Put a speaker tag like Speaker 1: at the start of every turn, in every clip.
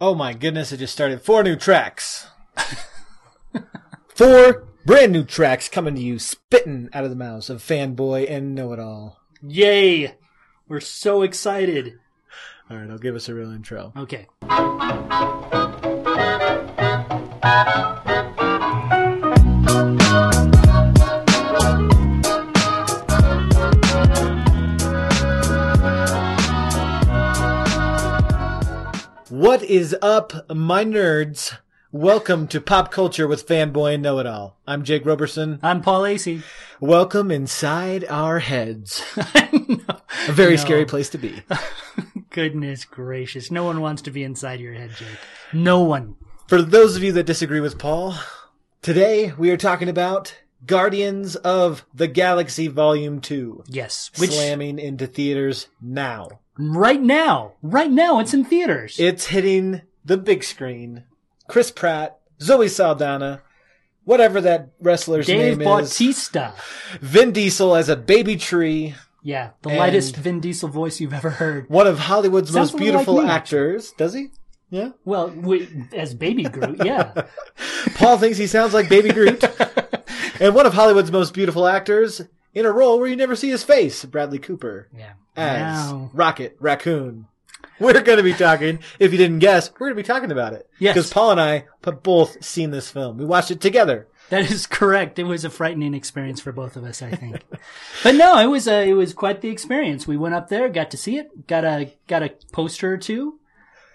Speaker 1: Oh my goodness, it just started. Four new tracks. Four brand new tracks coming to you, spitting out of the mouths of fanboy and know it all.
Speaker 2: Yay! We're so excited.
Speaker 1: All right, I'll give us a real intro.
Speaker 2: Okay.
Speaker 1: What is up, my nerds? Welcome to Pop Culture with Fanboy and Know It All. I'm Jake Roberson.
Speaker 2: I'm Paul Acey.
Speaker 1: Welcome inside our heads. A very
Speaker 2: No.
Speaker 1: scary place to be.
Speaker 2: Goodness gracious. No one wants to be inside your head, Jake. No one.
Speaker 1: For those of you that disagree with Paul, today we are talking about Guardians of the Galaxy Volume 2.
Speaker 2: Yes. Which
Speaker 1: slamming into theaters now.
Speaker 2: Right now, right now it's in theaters.
Speaker 1: It's hitting the big screen. Chris Pratt, Zoe Saldana, whatever that wrestler's
Speaker 2: Dave
Speaker 1: name is, Dave
Speaker 2: Bautista.
Speaker 1: Vin Diesel as a baby tree,
Speaker 2: Yeah, the
Speaker 1: And-
Speaker 2: lightest Vin Diesel voice you've ever heard.
Speaker 1: one of Hollywood's
Speaker 2: Sounds
Speaker 1: most
Speaker 2: little like
Speaker 1: beautiful actors. Does he? Yeah.
Speaker 2: Well, we, as Baby Groot, yeah.
Speaker 1: Paul thinks he sounds like Baby Groot. and one of Hollywood's most beautiful actors in a role where you never see his face, Bradley Cooper
Speaker 2: Yeah.
Speaker 1: As
Speaker 2: Now-
Speaker 1: Rocket Raccoon. We're going to be talking, if you didn't guess, we're going to be talking about it.
Speaker 2: Yes.
Speaker 1: Because Paul and I have both seen this film. We watched it together.
Speaker 2: That is correct. It was a frightening experience for both of us, I think. but no, it was a, it was quite the experience. We went up there, got to see it, got a got a poster or two,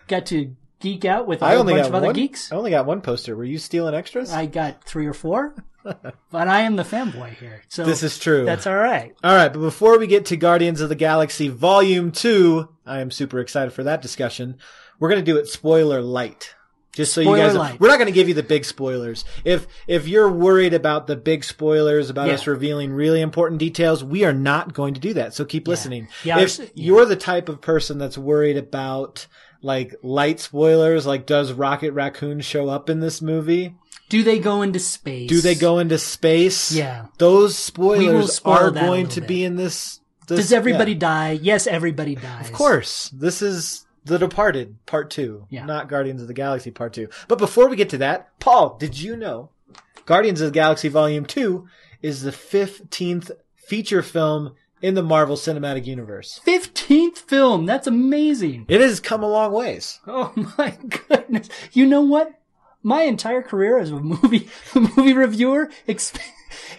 Speaker 2: got to geek out with a
Speaker 1: I
Speaker 2: whole
Speaker 1: only
Speaker 2: bunch
Speaker 1: got
Speaker 2: of other
Speaker 1: one.
Speaker 2: geeks.
Speaker 1: I only got one poster. Were you stealing extras?
Speaker 2: I got three or four, but I am the fanboy here, so
Speaker 1: this is true.
Speaker 2: that's all right.
Speaker 1: All right, but before we get to Guardians of the Galaxy Volume 2, I am super excited for that discussion. We're going to do it spoiler light. Just so you guys. We're not going to give you the big spoilers. If if you're worried about the big spoilers about
Speaker 2: Yeah.
Speaker 1: us revealing really important details, we are not going to do that. So keep listening.
Speaker 2: Yeah,
Speaker 1: if you're the type of person that's worried about like light spoilers, like does Rocket Raccoon show up in this movie?
Speaker 2: Do they go into space?
Speaker 1: Do they go into space?
Speaker 2: Yeah.
Speaker 1: Those spoilers
Speaker 2: spoil
Speaker 1: are going to
Speaker 2: bit.
Speaker 1: be in this. this
Speaker 2: Does everybody
Speaker 1: yeah.
Speaker 2: die? Yes, everybody dies.
Speaker 1: Of course. This is The Departed Part 2,
Speaker 2: Yeah.
Speaker 1: not Guardians of the Galaxy Part 2. But before we get to that, Paul, did you know Guardians of the Galaxy Volume 2 is the 15th feature film in the Marvel Cinematic Universe?
Speaker 2: Fifteenth film. That's amazing.
Speaker 1: It has come a long ways.
Speaker 2: Oh my goodness! You know what? My entire career as a movie a movie reviewer,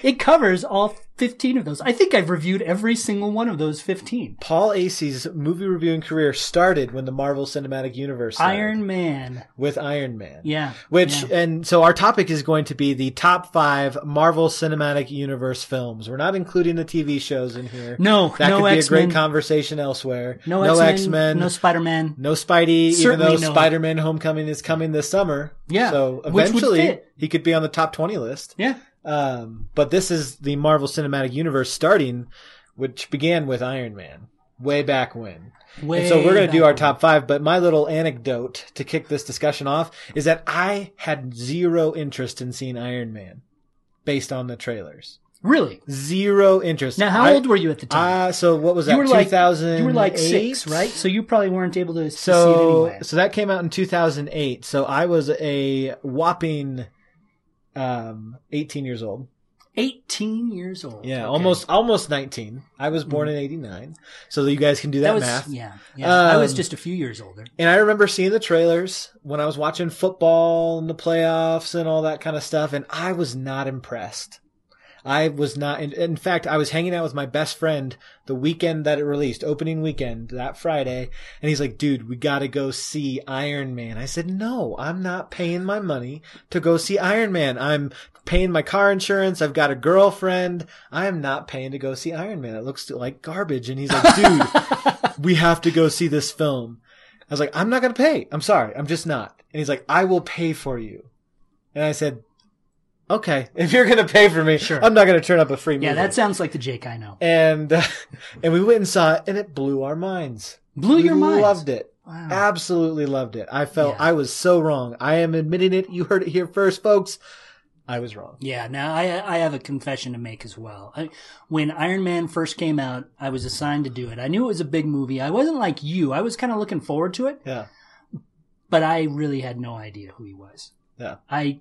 Speaker 2: it covers all fifteen of those. I think I've reviewed every single one of those fifteen.
Speaker 1: Paul Acey's movie reviewing career started when the Marvel Cinematic Universe started,
Speaker 2: Iron Man.
Speaker 1: with Iron Man.
Speaker 2: Yeah.
Speaker 1: Which
Speaker 2: yeah.
Speaker 1: and so our topic is going to be the top five Marvel Cinematic Universe films. We're not including the TV shows in here.
Speaker 2: No,
Speaker 1: that
Speaker 2: no
Speaker 1: could be
Speaker 2: X-Men.
Speaker 1: a great conversation elsewhere.
Speaker 2: no,
Speaker 1: no
Speaker 2: X-Men,
Speaker 1: X Men,
Speaker 2: no
Speaker 1: no,
Speaker 2: Spider Man.
Speaker 1: No Spidey.
Speaker 2: Certainly
Speaker 1: even though
Speaker 2: no-
Speaker 1: Spider-Man: Homecoming is coming this summer.
Speaker 2: Yeah,
Speaker 1: so eventually he could be on the top twenty list.
Speaker 2: Yeah.
Speaker 1: Um, but this is the Marvel Cinematic Universe starting, which began with Iron Man way back when.
Speaker 2: Way
Speaker 1: And so we're going to do our top five, but my little anecdote to kick this discussion off is that I had zero interest in seeing Iron Man based on the trailers.
Speaker 2: Really?
Speaker 1: Zero interest.
Speaker 2: Now, how
Speaker 1: I-
Speaker 2: old were you at the time?
Speaker 1: Uh, so what was that?
Speaker 2: you were like
Speaker 1: 2000.
Speaker 2: you were like six, right? So you probably weren't able to, to see it anyway.
Speaker 1: so that came out in 2008. So I was a whopping, um, 18 years old.
Speaker 2: Eighteen years old.
Speaker 1: Yeah,
Speaker 2: Okay.
Speaker 1: almost, almost 19. I was born in 89. So you guys can do that,
Speaker 2: That was
Speaker 1: math.
Speaker 2: yeah. Yeah. I was
Speaker 1: Um,
Speaker 2: just a few years older.
Speaker 1: And I remember seeing the trailers when I was watching football and the playoffs and all that kind of stuff, and I was not impressed. I was not. In, in fact, I was hanging out with my best friend the weekend that it released, opening weekend, that Friday, and he's like, dude, we gotta go see Iron Man. I said, no, I'm not paying my money to go see Iron Man. I'm paying my car insurance. I've got a girlfriend. I am not paying to go see Iron Man. It looks like garbage. And he's like, dude, we have to go see this film. I was like, I'm not going to pay. I'm sorry. I'm just not. And he's like, I will pay for you. And I said, okay, if you're going to pay for me,
Speaker 2: Sure.
Speaker 1: I'm not going to turn up a free movie.
Speaker 2: Yeah, that sounds like the Jake I know.
Speaker 1: and, uh, and we went and saw it and it blew our minds.
Speaker 2: Blew
Speaker 1: we
Speaker 2: your minds.
Speaker 1: loved it.
Speaker 2: Wow.
Speaker 1: Absolutely loved it. I felt
Speaker 2: Yeah.
Speaker 1: I was so wrong. I am admitting it. You heard it here first, folks. I was wrong.
Speaker 2: Yeah, now I I have a confession to make as well. I, when Iron Man first came out, I was assigned to do it. I knew it was a big movie. I wasn't like you. I was kind of looking forward to it.
Speaker 1: Yeah.
Speaker 2: but I really had no idea who he was.
Speaker 1: Yeah.
Speaker 2: I,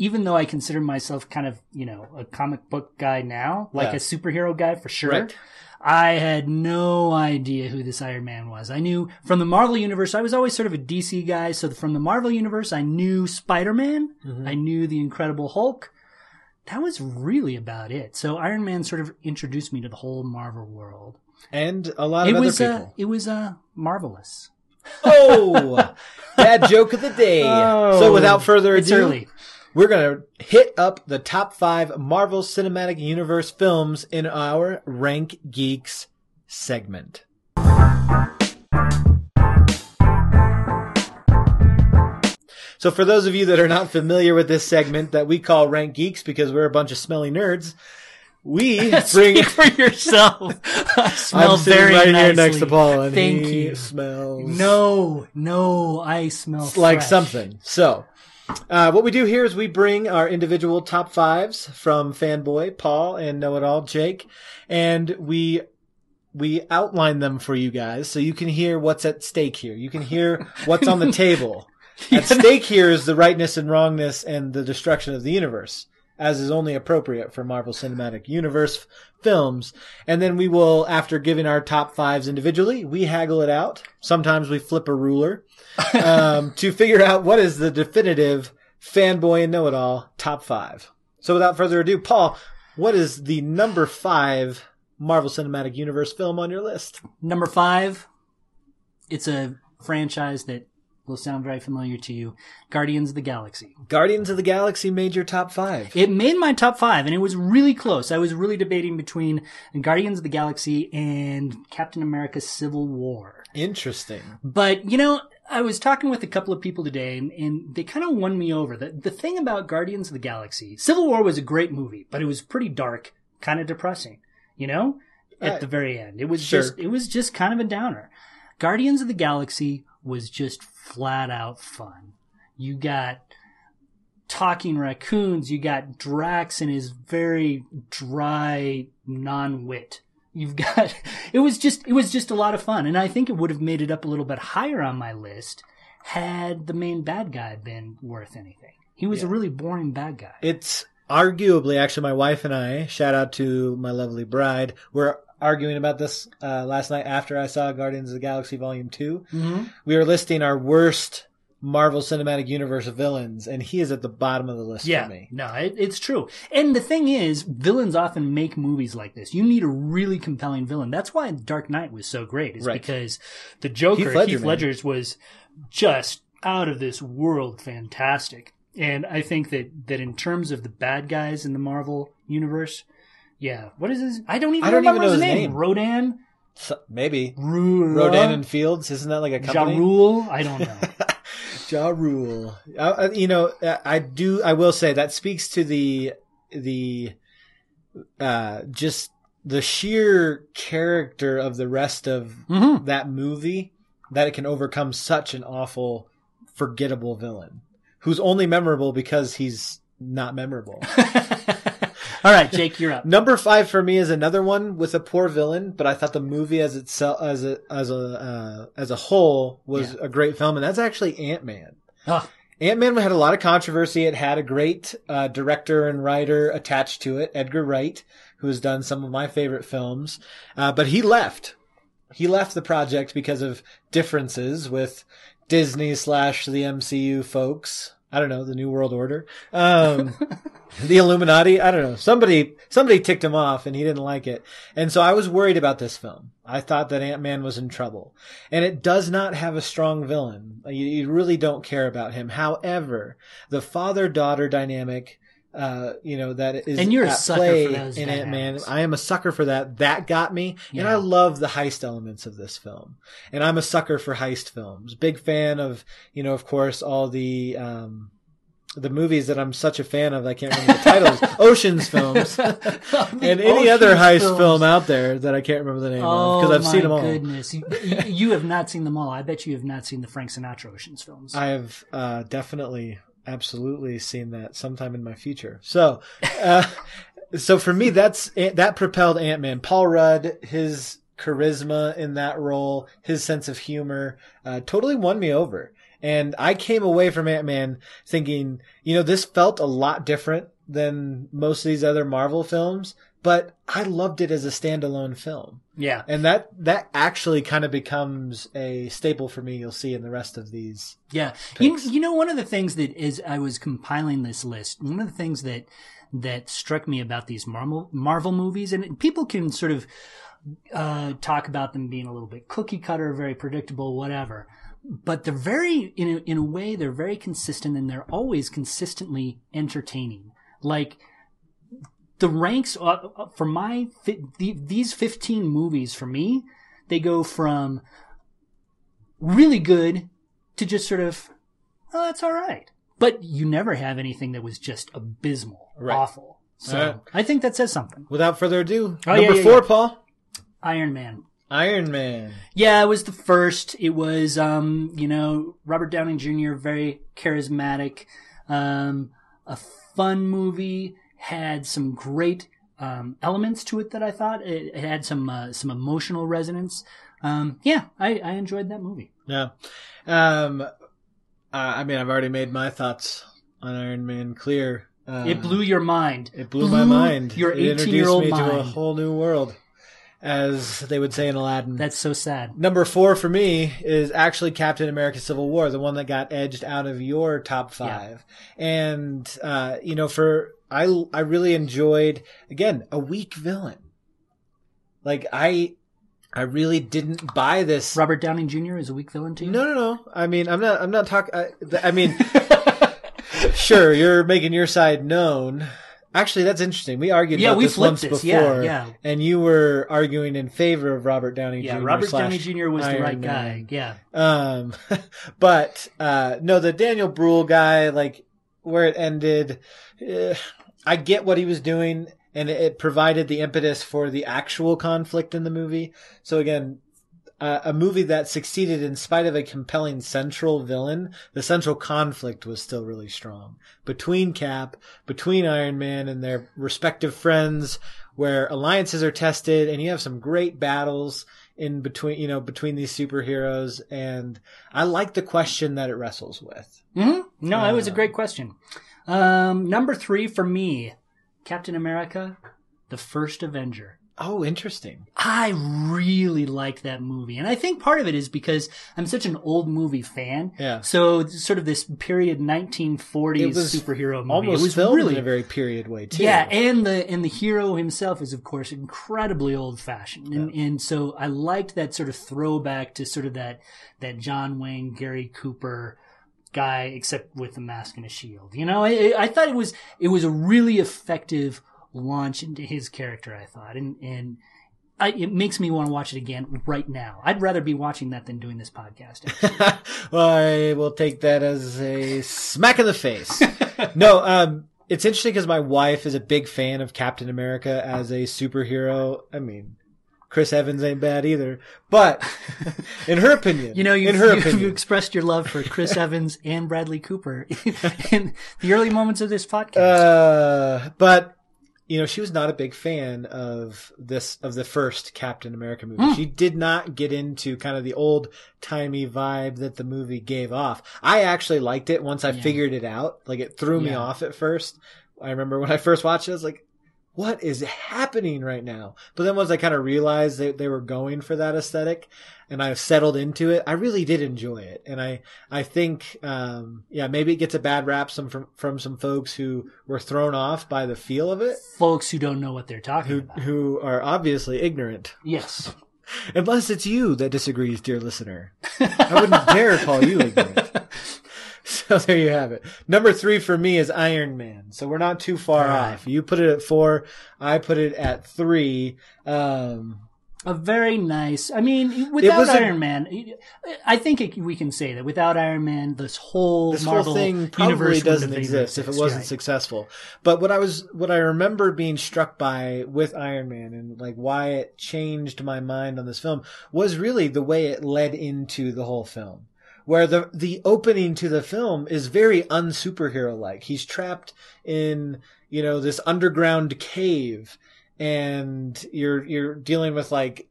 Speaker 2: even though I consider myself kind of, you know, a comic book guy now, like
Speaker 1: Yeah.
Speaker 2: a superhero guy for sure.
Speaker 1: Right.
Speaker 2: I had no idea who this Iron Man was. I knew from the Marvel universe, I was always sort of a DC guy. So from the Marvel universe, I knew Spider-Man.
Speaker 1: Mm-hmm.
Speaker 2: I knew the Incredible Hulk. That was really about it. So Iron Man sort of introduced me to the whole Marvel world.
Speaker 1: And a lot of
Speaker 2: It
Speaker 1: other
Speaker 2: was, uh,
Speaker 1: people.
Speaker 2: it was, uh, marvelous.
Speaker 1: Oh, bad joke of the day. so without further ado, we're gonna hit up the top five Marvel Cinematic Universe films in our Rank Geeks segment. So for those of you that are not familiar with this segment that we call Rank Geeks because we're a bunch of smelly nerds, we bring
Speaker 2: Speak for yourself. I smell
Speaker 1: I'm
Speaker 2: very
Speaker 1: right here next to Paul and
Speaker 2: Thank
Speaker 1: he
Speaker 2: you.
Speaker 1: smells
Speaker 2: No, no, I smell
Speaker 1: like
Speaker 2: fresh.
Speaker 1: something. So, uh, what we do here is we bring our individual top fives from Fanboy, Paul, and Know It All, Jake, and we we outline them for you guys so you can hear what's at stake here. You can hear what's on the table. At stake here is the rightness and wrongness and the destruction of the universe, as is only appropriate for Marvel Cinematic Universe films. And then we will, after giving our top fives individually, we haggle it out. Sometimes we flip a ruler um, to figure out what is the definitive fanboy and know-it-all top five. So without further ado, Paul, what is the number five Marvel Cinematic Universe film on your list?
Speaker 2: Number five, it's a franchise that will sound very familiar to you. Guardians of the Galaxy.
Speaker 1: Guardians of the Galaxy made your top five.
Speaker 2: It made my top five, and it was really close. I was really debating between Guardians of the Galaxy and Captain America Civil War.
Speaker 1: Interesting.
Speaker 2: But, you know, I was talking with a couple of people today, and, and they kind of won me over. The, the thing about Guardians of the Galaxy, Civil War was a great movie, but it was pretty dark, kind of depressing, you know, at
Speaker 1: Uh,
Speaker 2: the very end. It was
Speaker 1: sure.
Speaker 2: just, it was just kind of a downer. Guardians of the Galaxy was just flat out fun. You got talking raccoons, you got Drax and his very dry non-wit. You've got it was just it was just a lot of fun and I think it would have made it up a little bit higher on my list had the main bad guy been worth anything. He was a really boring bad guy.
Speaker 1: It's arguably, actually, my wife and I, shout out to my lovely bride, were arguing about this uh, last night after I saw Guardians of the Galaxy Volume 2.
Speaker 2: Mm-hmm.
Speaker 1: We were listing our worst Marvel Cinematic Universe villains, and he is at the bottom of the list
Speaker 2: Yeah,
Speaker 1: for me.
Speaker 2: no, it, it's true. And the thing is, villains often make movies like this. You need a really compelling villain. That's why Dark Knight was so great, is
Speaker 1: Right.
Speaker 2: because the Joker,
Speaker 1: Heath Ledger,
Speaker 2: Heath
Speaker 1: man.
Speaker 2: Ledger's, was just out of this world fantastic. And I think that, that in terms of the bad guys in the Marvel universe, yeah, what is his? I don't even
Speaker 1: I don't
Speaker 2: remember
Speaker 1: even know
Speaker 2: his,
Speaker 1: his
Speaker 2: name.
Speaker 1: name.
Speaker 2: Rodan,
Speaker 1: So, maybe.
Speaker 2: Ru-
Speaker 1: Rodan and Fields, isn't that like a company? Ja?
Speaker 2: Rule. I don't know.
Speaker 1: Ja Rule. Uh, uh, you know, uh, I do. I will say that speaks to the the uh, just the sheer character of the rest of
Speaker 2: Mhm.
Speaker 1: that movie that it can overcome such an awful, forgettable villain who's only memorable because he's not memorable.
Speaker 2: All right, Jake, you're up.
Speaker 1: Number five for me is another one with a poor villain, but I thought the movie as itself as a as a uh, as a whole was a great film, and that's actually Ant Man.
Speaker 2: Oh,
Speaker 1: Ant Man had a lot of controversy. It had a great uh, director and writer attached to it, Edgar Wright, who has done some of my favorite films. Uh, but he left. He left the project because of differences with Disney slash the MCU folks. I don't know the New World Order, um, the Illuminati. I don't know. Somebody somebody ticked him off, and he didn't like it. And so I was worried about this film. I thought that Ant Man was in trouble, and it does not have a strong villain. You, you really don't care about him. However, the father daughter dynamic, uh, you know, that is
Speaker 2: And you're a sucker
Speaker 1: play
Speaker 2: for those
Speaker 1: in Ant Man. I am a sucker for that. That got me, and I love the heist elements of this film. And I'm a sucker for heist films. Big fan of, you know, of course, all the. Um, the movies that I'm such a fan of, I can't remember the titles. Oceans films, and any other heist
Speaker 2: films.
Speaker 1: film out there that I can't remember the name of
Speaker 2: Oh
Speaker 1: because I've seen them all.
Speaker 2: goodness! You, you have not seen them all. I bet you have not seen the Frank Sinatra Ocean's films.
Speaker 1: I have uh, definitely, absolutely seen that sometime in my future. So, uh, so for me, that's that propelled Ant Man. Paul Rudd, his charisma in that role, his sense of humor, uh, totally won me over. And I came away from Ant Man thinking, you know, this felt a lot different than most of these other Marvel films, but I loved it as a standalone film.
Speaker 2: Yeah.
Speaker 1: And that, that actually kind of becomes a staple for me. You'll see in the rest of these.
Speaker 2: Yeah. You, you know, one of the things that is, I was compiling this list, one of the things that, that struck me about these Marvel, Marvel movies, and people can sort of, uh, talk about them being a little bit cookie cutter, very predictable, whatever. But they're very, in a, in a way, they're very consistent and they're always consistently entertaining. Like, the ranks uh, uh, for my fi- the, these 15 movies for me they go from really good to just sort of oh that's all right but you never have anything that was just abysmal
Speaker 1: Right.
Speaker 2: awful so
Speaker 1: right.
Speaker 2: i think that says something
Speaker 1: Without further ado,
Speaker 2: Oh,
Speaker 1: number
Speaker 2: yeah, yeah,
Speaker 1: four,
Speaker 2: yeah.
Speaker 1: Paul.
Speaker 2: iron man
Speaker 1: Iron Man.
Speaker 2: yeah it was the first it was um you know robert downey jr very charismatic um a fun movie had some great um, elements to it that I thought it, it had some uh, some emotional resonance. Um, yeah, I, I enjoyed that movie.
Speaker 1: Yeah. Um, uh, I mean, I've already made my thoughts on Iron Man clear. Uh,
Speaker 2: it blew your mind.
Speaker 1: It blew my mind.
Speaker 2: Your
Speaker 1: It
Speaker 2: 18
Speaker 1: introduced
Speaker 2: year old
Speaker 1: me
Speaker 2: mind.
Speaker 1: to a whole new world, as they would say in Aladdin.
Speaker 2: That's so sad.
Speaker 1: Number four for me is actually Captain America Civil War, the one that got edged out of your top five. And, uh, you know, for, I, I really enjoyed, again, a weak villain. Like, I, I really didn't buy this.
Speaker 2: Robert Downey Jr. is a weak villain to you.
Speaker 1: No, no, no. I mean, I'm not, I'm not talking, I, mean, sure, you're making your side known. Actually, that's interesting. We argued
Speaker 2: Yeah,
Speaker 1: about
Speaker 2: we
Speaker 1: this
Speaker 2: flipped
Speaker 1: once
Speaker 2: this.
Speaker 1: before.
Speaker 2: Yeah, yeah.
Speaker 1: And you were arguing in favor of Robert Downey
Speaker 2: Yeah,
Speaker 1: Jr.
Speaker 2: Yeah,
Speaker 1: Robert
Speaker 2: Downey Jr. was the right
Speaker 1: Man.
Speaker 2: guy. Yeah,
Speaker 1: Um, but uh, no, the Daniel Bruhl guy, like where it ended, eh, I get what he was doing, and it, provided the impetus for the actual conflict in the movie. So again, uh, a movie that succeeded in spite of a compelling central villain, the central conflict was still really strong between Cap, between Iron Man and their respective friends, where alliances are tested, and you have some great battles in between, you know, between these superheroes. And I like the question that it wrestles with.
Speaker 2: hmm No, it was a
Speaker 1: Uh,
Speaker 2: great question. Um, number three for me, Captain America, the First Avenger.
Speaker 1: Oh, interesting.
Speaker 2: I really like that movie. And I think part of it is because I'm such an old movie fan.
Speaker 1: Yeah.
Speaker 2: So sort of this period 1940s
Speaker 1: was
Speaker 2: superhero movie.
Speaker 1: Almost
Speaker 2: it was
Speaker 1: filmed
Speaker 2: really
Speaker 1: in a very period way too.
Speaker 2: yeah, and the and the hero himself is of course incredibly old fashioned, and and so I liked that sort of throwback to sort of that that John Wayne, Gary Cooper guy, except with a mask and a shield. You know, I, I thought it was it was a really effective launch into his character. I thought, and and. I, it makes me want to watch it again right now. I'd rather be watching that than doing this podcast.
Speaker 1: well, I will take that as a smack in the face. no, um, it's interesting because my wife is a big fan of Captain America as a superhero. I mean, Chris Evans ain't bad either, but in her opinion,
Speaker 2: You know, you,
Speaker 1: in her
Speaker 2: you,
Speaker 1: opinion,
Speaker 2: you expressed your love for Chris Evans and Bradley Cooper in the early moments of this podcast.
Speaker 1: uh, but you know, she was not a big fan of this of the first Captain America movie.
Speaker 2: Hmm.
Speaker 1: She did not get into kind of the old timey vibe that the movie gave off. I actually liked it once I
Speaker 2: Yeah.
Speaker 1: figured it out. Like it threw me off at first. I remember when I first watched it, I was like, what is happening right now? But then once I kind of realized that they were going for that aesthetic and I've settled into it, I really did enjoy it. And I, I think, um, yeah, maybe it gets a bad rap some from, from some folks who were thrown off by the feel of it,
Speaker 2: Folks who don't know what they're talking
Speaker 1: who,
Speaker 2: about.
Speaker 1: who are obviously ignorant.
Speaker 2: Yes.
Speaker 1: Unless it's you that disagrees, dear listener. I wouldn't dare call you ignorant. So there you have it. Number three for me is Iron Man. So we're not too far
Speaker 2: right.
Speaker 1: off. You put it at four. I put it at three. Um,
Speaker 2: A very nice. I mean, without
Speaker 1: was a-
Speaker 2: Iron Man, I think it, we can say that without Iron Man, this whole
Speaker 1: this
Speaker 2: Marvel
Speaker 1: whole thing probably doesn't exist if it wasn't successful. But what I was, what I remember being struck by with Iron Man and like why it changed my mind on this film was really the way it led into the whole film. Where the, the opening to the film is very unsuperhero like. He's trapped in, you know, this underground cave and you're, you're dealing with like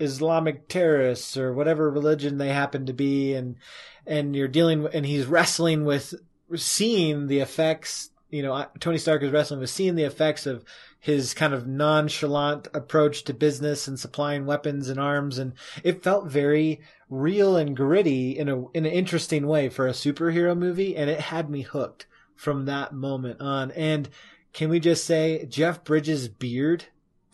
Speaker 1: Islamic terrorists or whatever religion they happen to be, and and you're dealing and he's wrestling with seeing the effects. You know, Tony Stark is wrestling with seeing the effects of his kind of nonchalant approach to business and supplying weapons and arms, and it felt very real and gritty in a in an interesting way for a superhero movie, and it had me hooked from that moment on. And can we just say Jeff Bridges' beard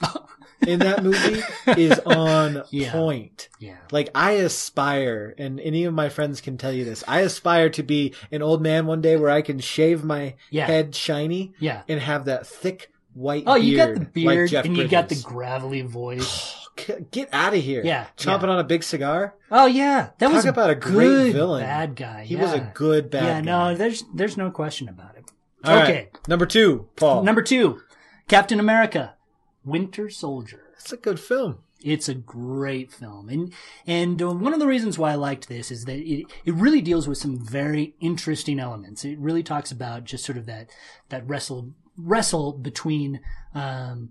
Speaker 1: in that movie is on
Speaker 2: Yeah.
Speaker 1: point.
Speaker 2: Yeah.
Speaker 1: Like I aspire, and any of my friends can tell you this. I aspire to be an old man one day where I can shave my
Speaker 2: Yeah.
Speaker 1: head shiny
Speaker 2: Yeah.
Speaker 1: and have that thick white
Speaker 2: Oh, you got the beard
Speaker 1: Jeff
Speaker 2: and you got the gravelly voice.
Speaker 1: Get out of here!
Speaker 2: Yeah,
Speaker 1: chomping
Speaker 2: yeah.
Speaker 1: on a big cigar.
Speaker 2: Oh yeah, that
Speaker 1: Talk
Speaker 2: was
Speaker 1: about a great villain.
Speaker 2: bad guy.
Speaker 1: He was a good bad guy.
Speaker 2: yeah.
Speaker 1: guy.
Speaker 2: No, there's there's no question about it.
Speaker 1: All right,
Speaker 2: okay,
Speaker 1: number two, Paul.
Speaker 2: number two, Captain America, Winter Soldier.
Speaker 1: It's a good film.
Speaker 2: It's a great film, and and uh, one of the reasons why I liked this is that it it really deals with some very interesting elements. It really talks about just sort of that that wrestle wrestle between um,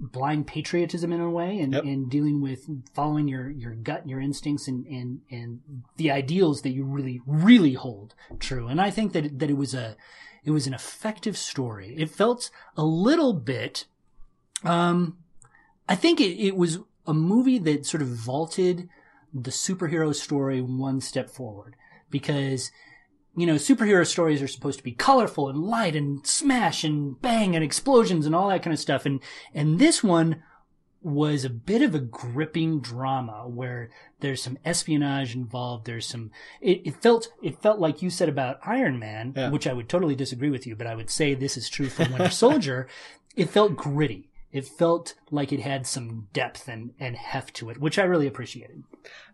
Speaker 2: blind patriotism in a way, and,
Speaker 1: Yep.
Speaker 2: and dealing with following your your gut, and your instincts, and and and the ideals that you really really hold true. And I think that that it was a it was an effective story. It felt a little bit. Um, I think it, it was a movie that sort of vaulted the superhero story one step forward because you know superhero stories are supposed to be colorful and light and smash and bang and explosions and all that kind of stuff. And and this one was a bit of a gripping drama where there's some espionage involved. There's some it, it felt it felt like you said about iron man
Speaker 1: Yeah.
Speaker 2: which i would totally disagree with you but i would say this is true for winter soldier. It felt gritty it felt like it had some depth and, and heft to it, which I really appreciated.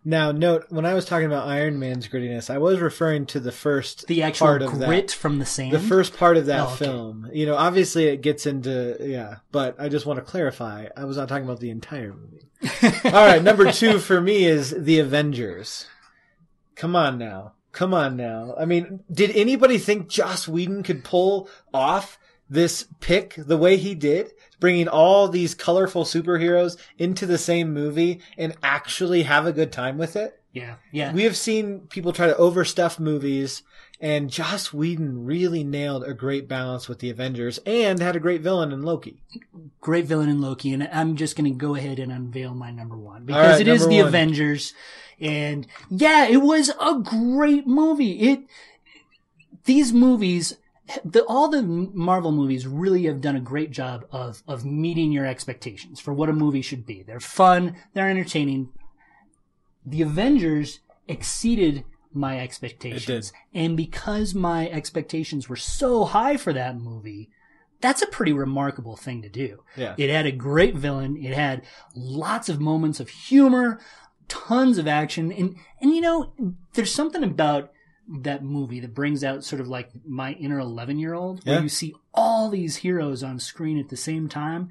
Speaker 1: Now, note when I was talking about Iron Man's grittiness, I was referring to the first
Speaker 2: The actual
Speaker 1: part of
Speaker 2: grit
Speaker 1: that.
Speaker 2: from the sand.
Speaker 1: The first part of that
Speaker 2: Oh, okay.
Speaker 1: film. You know, obviously it gets into yeah, but I just want to clarify. I was not talking about the entire movie. All right, number two for me is the Avengers. Come on now, come on now. I mean, did anybody think Joss Whedon could pull off this pick the way he did, bringing all these colorful superheroes into the same movie and actually have a good time with it?
Speaker 2: yeah, yeah.
Speaker 1: We have seen people try to overstuff movies, and Joss Whedon really nailed a great balance with the Avengers and had a great villain in Loki.
Speaker 2: Great villain in Loki, and I'm just going to go ahead and unveil my number one because
Speaker 1: right,
Speaker 2: it is the
Speaker 1: one.
Speaker 2: Avengers, and yeah, it was a great movie. It these movies, the, all the Marvel movies really have done a great job of of meeting your expectations for what a movie should be. They're fun, they're entertaining. The Avengers exceeded my expectations, and because my expectations were so high for that movie. That's a pretty remarkable thing to do.
Speaker 1: Yeah.
Speaker 2: It had a great villain. It had lots of moments of humor, tons of action, and and you know, there's something about that movie that brings out sort of like my inner 11 year old, where
Speaker 1: Yeah.
Speaker 2: you see all these heroes on screen at the same time.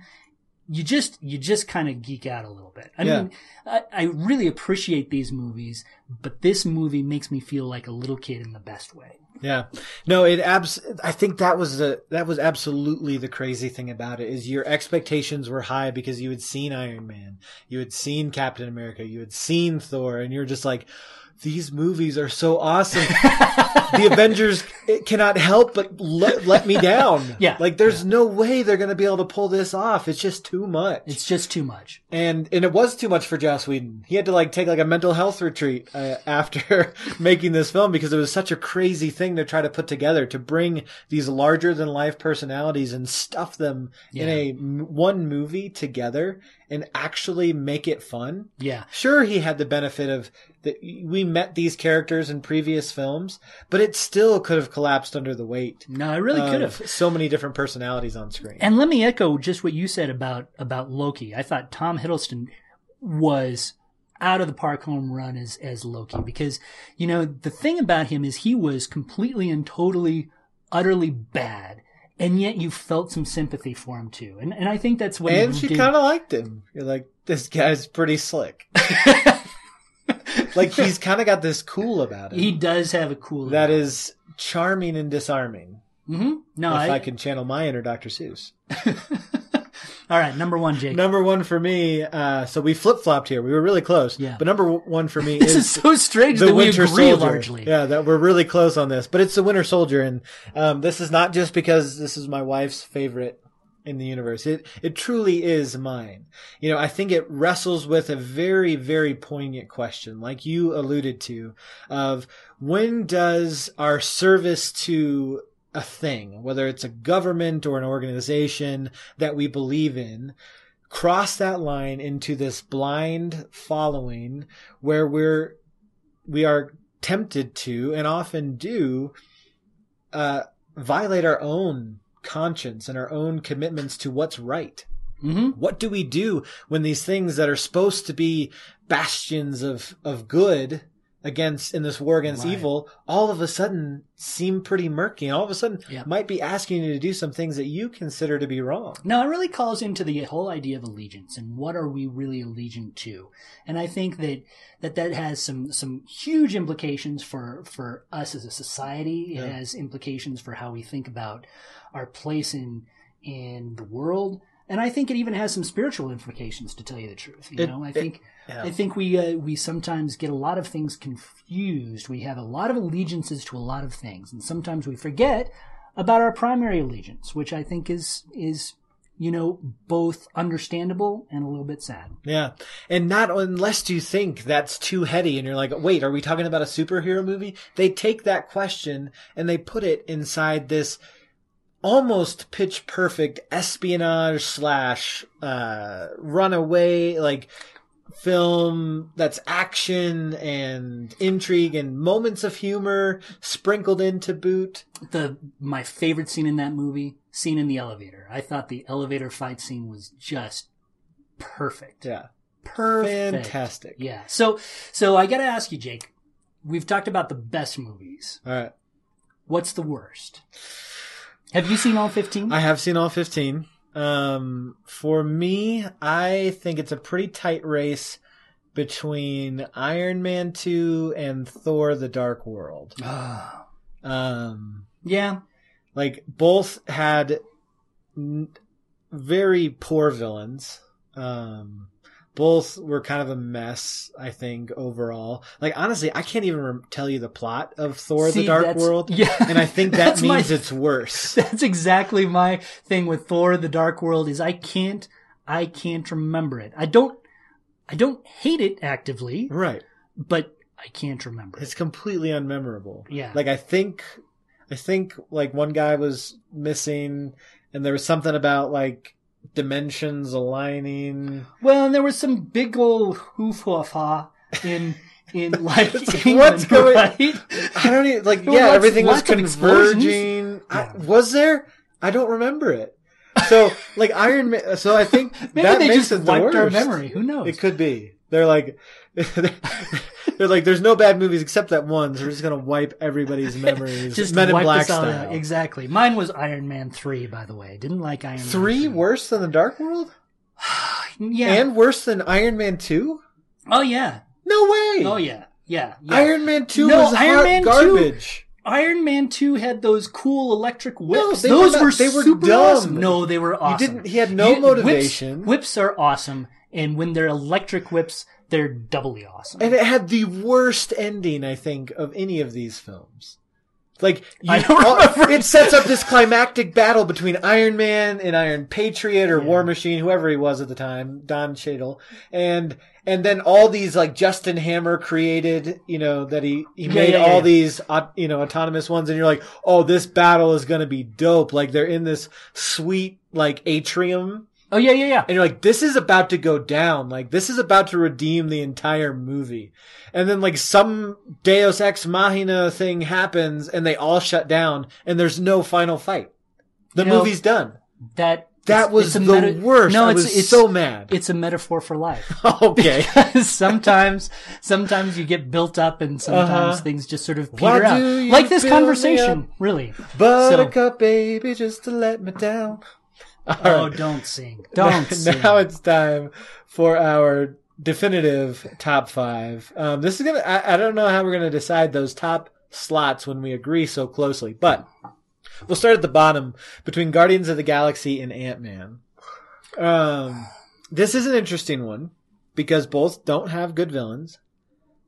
Speaker 2: You just you just kind of geek out a little bit. I
Speaker 1: Yeah.
Speaker 2: mean, I, I really appreciate these movies, but this movie makes me feel like a little kid in the best way.
Speaker 1: Yeah. No, it abs I think that was the that was absolutely the crazy thing about it is your expectations were high because you had seen Iron Man, you had seen Captain America, you had seen Thor and you're just like these movies are so awesome. the Avengers cannot help but let, let me down.
Speaker 2: Yeah.
Speaker 1: Like there's no way they're going to be able to pull this off. It's just too much.
Speaker 2: It's just too much.
Speaker 1: and and it was too much for Joss Whedon. He had to like take like a mental health retreat uh, after making this film because it was such a crazy thing to try to put together to bring these larger than life personalities and stuff them in
Speaker 2: Yeah.
Speaker 1: a m- one movie together and actually make it fun.
Speaker 2: Yeah.
Speaker 1: Sure, he had the benefit of that we met these characters in previous films, but it still could have collapsed under the weight.
Speaker 2: No, it really could have.
Speaker 1: so many different personalities on screen.
Speaker 2: And let me echo just what you said about about Loki. I thought Tom Hiddleston was out of the park home run as as Loki because you know the thing about him is he was completely and totally utterly bad and yet you felt some sympathy for him too and and I think that's what
Speaker 1: and she kind of liked him. You're like, this guy's pretty slick. like he's kind of got this cool about him
Speaker 2: he does have a cool
Speaker 1: that is charming and disarming.
Speaker 2: hmm no
Speaker 1: if I,
Speaker 2: I,
Speaker 1: can channel my inner Dr. Seuss.
Speaker 2: All right, number one, Jake.
Speaker 1: Number one for me. Uh, so we flip flopped here. We were really close.
Speaker 2: Yeah.
Speaker 1: But number one for me
Speaker 2: this
Speaker 1: is
Speaker 2: is so strange
Speaker 1: the
Speaker 2: that we
Speaker 1: Winter
Speaker 2: agree
Speaker 1: Soldier.
Speaker 2: largely.
Speaker 1: Yeah, that we're really close on this, but it's the Winter Soldier, and um, this is not just because this is my wife's favorite in the universe. It it truly is mine. You know, I think it wrestles with a very very poignant question, like you alluded to, of when does our service to a thing, whether it's a government or an organization that we believe in, cross that line into this blind following where we're we are tempted to and often do uh, violate our own conscience and our own commitments to what's right.
Speaker 2: hmm
Speaker 1: What do we do when these things that are supposed to be bastions of, of good against in this war against
Speaker 2: Right.
Speaker 1: evil all of a sudden seem pretty murky and all of a sudden
Speaker 2: Yeah.
Speaker 1: might be asking you to do some things that you consider to be wrong.
Speaker 2: Now, it really calls into the whole idea of allegiance and what are we really allegiant to? And I think that that, that has some, some huge implications for, for us as a society. It
Speaker 1: Yeah.
Speaker 2: has implications for how we think about our place in, in the world. And I think it even has some spiritual implications, to tell you the truth. You
Speaker 1: It-
Speaker 2: know, I
Speaker 1: it-
Speaker 2: think
Speaker 1: Yeah.
Speaker 2: I think we uh, we sometimes get a lot of things confused. We have a lot of allegiances to a lot of things, and sometimes we forget about our primary allegiance, which I think is is you know both understandable and a little bit sad.
Speaker 1: Yeah. And not unless you think that's too heady and you're like, wait, are we talking about a superhero movie? They take that question and they put it inside this almost pitch perfect espionage slash, uh, runaway, like, film that's action and intrigue and moments of humor sprinkled in to boot.
Speaker 2: The my favorite scene in that movie, scene in the elevator. I thought the elevator fight scene was just perfect.
Speaker 1: Yeah.
Speaker 2: Perfect.
Speaker 1: Fantastic.
Speaker 2: Yeah. So so I got to ask you, Jake. We've talked about the best movies.
Speaker 1: All right.
Speaker 2: What's the worst? Have you seen all 15?
Speaker 1: I have seen all 15. Um, for me, I think it's a pretty tight race between Iron Man 2 and Thor the Dark World.
Speaker 2: Ah.
Speaker 1: Um,
Speaker 2: yeah.
Speaker 1: like both had n- very poor villains. Um, both were kind of a mess, I think, overall. Like, honestly, I can't even tell you the plot of Thor
Speaker 2: See,
Speaker 1: the Dark World.
Speaker 2: Yeah.
Speaker 1: And I think that
Speaker 2: That's my-
Speaker 1: means it's worse.
Speaker 2: That's exactly my thing with Thor the Dark World is I can't I can't remember it. I don't I don't hate it actively,
Speaker 1: right.
Speaker 2: but I can't remember it.
Speaker 1: It's completely unmemorable.
Speaker 2: Yeah.
Speaker 1: Like I think, I think like one guy was missing, and there was something about like dimensions aligning.
Speaker 2: Well, and there was some big old hoofah in in like
Speaker 1: It's like,
Speaker 2: England,
Speaker 1: what's going-
Speaker 2: right?
Speaker 1: I don't even like. Yeah, everything was
Speaker 2: lots of explosions.
Speaker 1: converging. I, was there? I don't remember it. So like Iron Man. So I think
Speaker 2: Maybe
Speaker 1: that
Speaker 2: they
Speaker 1: makes
Speaker 2: just
Speaker 1: it the
Speaker 2: wiped our
Speaker 1: worst.
Speaker 2: memory. Who knows?
Speaker 1: It could be. They're like, they're like, there's no bad movies except that one. So we're just gonna wipe everybody's memories.
Speaker 2: just
Speaker 1: Men in Black style.
Speaker 2: out. Exactly. Mine was Iron Man three, by the way. Didn't like Iron
Speaker 1: Three
Speaker 2: Man
Speaker 1: worse than the Dark World,
Speaker 2: Yeah.
Speaker 1: and worse than Iron Man Two.
Speaker 2: oh yeah.
Speaker 1: No way.
Speaker 2: Oh yeah. Yeah. yeah.
Speaker 1: Iron Man Two
Speaker 2: No,
Speaker 1: was
Speaker 2: Iron
Speaker 1: hot
Speaker 2: Man 2
Speaker 1: garbage.
Speaker 2: Iron Man 2 had those cool electric whips.
Speaker 1: they
Speaker 2: those
Speaker 1: were
Speaker 2: were,
Speaker 1: they were dumb.
Speaker 2: awesome. No, they were awesome.
Speaker 1: didn't- he had no
Speaker 2: whips-
Speaker 1: motivation.
Speaker 2: Whips, are awesome, and when they're electric whips, they're doubly awesome.
Speaker 1: And it had the worst ending, I think, of any of these films. Like you,
Speaker 2: I don't remember.
Speaker 1: it sets up this climactic battle between Iron Man and Iron Patriot or
Speaker 2: Yeah.
Speaker 1: War Machine, whoever he was at the time, Don Cheadle, and and then all these like Justin Hammer created, you know, that he he
Speaker 2: Yeah,
Speaker 1: made
Speaker 2: yeah,
Speaker 1: all these uh, you know autonomous ones, and you're like, oh, this battle is gonna be dope. Like they're in this sweet like atrium
Speaker 2: oh yeah, yeah, yeah.
Speaker 1: and you're like, this is about to go down. Like, this is about to redeem the entire movie. And then, like, some Deus Ex Machina thing happens and they all shut down and there's no final fight. The
Speaker 2: You know,
Speaker 1: movie's done.
Speaker 2: That
Speaker 1: That
Speaker 2: it's-
Speaker 1: was
Speaker 2: it's
Speaker 1: the
Speaker 2: meta-
Speaker 1: worst.
Speaker 2: No, it's
Speaker 1: was
Speaker 2: it's
Speaker 1: so mad.
Speaker 2: It's a metaphor for life.
Speaker 1: okay.
Speaker 2: sometimes, sometimes you get built up, and sometimes
Speaker 1: Uh-huh.
Speaker 2: things just sort of
Speaker 1: Why
Speaker 2: peter out. Like this conversation, really.
Speaker 1: Buttercup, baby, just to let me down.
Speaker 2: Oh, don't sing, don't sing.
Speaker 1: now it's time for our definitive top five. Um, this is gonna. I, I don't know how we're gonna decide those top slots when we agree so closely, but we'll start at the bottom between Guardians of the Galaxy and Ant Man. Um, this is an interesting one because both don't have good villains.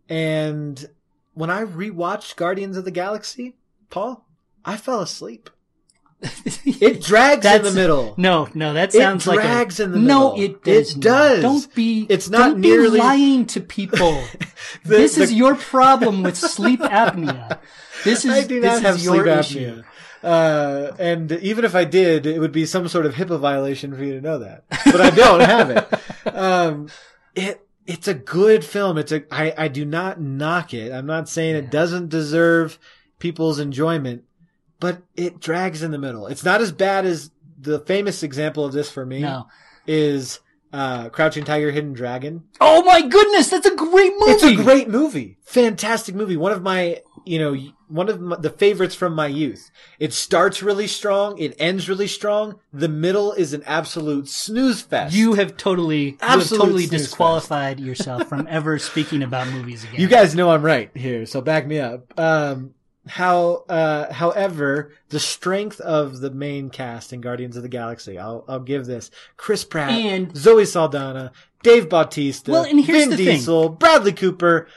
Speaker 1: And when I rewatched Guardians of the Galaxy, Paul, I fell asleep. It drags in the middle.
Speaker 2: No, no, that sounds like a,
Speaker 1: drags in the middle.
Speaker 2: no, it does.
Speaker 1: It
Speaker 2: not.
Speaker 1: does.
Speaker 2: Don't be.
Speaker 1: It's not
Speaker 2: don't
Speaker 1: nearly-
Speaker 2: be lying to people.
Speaker 1: The-
Speaker 2: this is your problem with sleep apnea. This is
Speaker 1: I do
Speaker 2: this
Speaker 1: not have
Speaker 2: is your
Speaker 1: sleep
Speaker 2: issue.
Speaker 1: apnea. Uh, and even if I did, it would be some sort of HIPAA violation for you to know that. But I don't have it. Um, it it's a good film. It's a I, I do not knock it. I'm not saying it doesn't deserve people's enjoyment, but it drags in the middle. It's not as bad as the famous example of this for me
Speaker 2: No.
Speaker 1: is uh, Crouching Tiger, Hidden Dragon.
Speaker 2: Oh my goodness, that's a great movie.
Speaker 1: It's a great movie. Fantastic movie. One of my, you know, one of my, the favorites from my youth. It starts really strong. It ends really strong. The middle is an absolute snooze fest.
Speaker 2: You have totally, you have totally disqualified yourself from ever speaking about movies again.
Speaker 1: you guys know I'm right here, so back me up. Um, how, uh, however, the strength of the main cast in Guardians of the Galaxy, I'll, I'll give this Chris Pratt,
Speaker 2: And-
Speaker 1: Zoe Saldana, Dave Bautista,
Speaker 2: Well, and here's
Speaker 1: Vin
Speaker 2: the thing.
Speaker 1: Diesel, Bradley Cooper.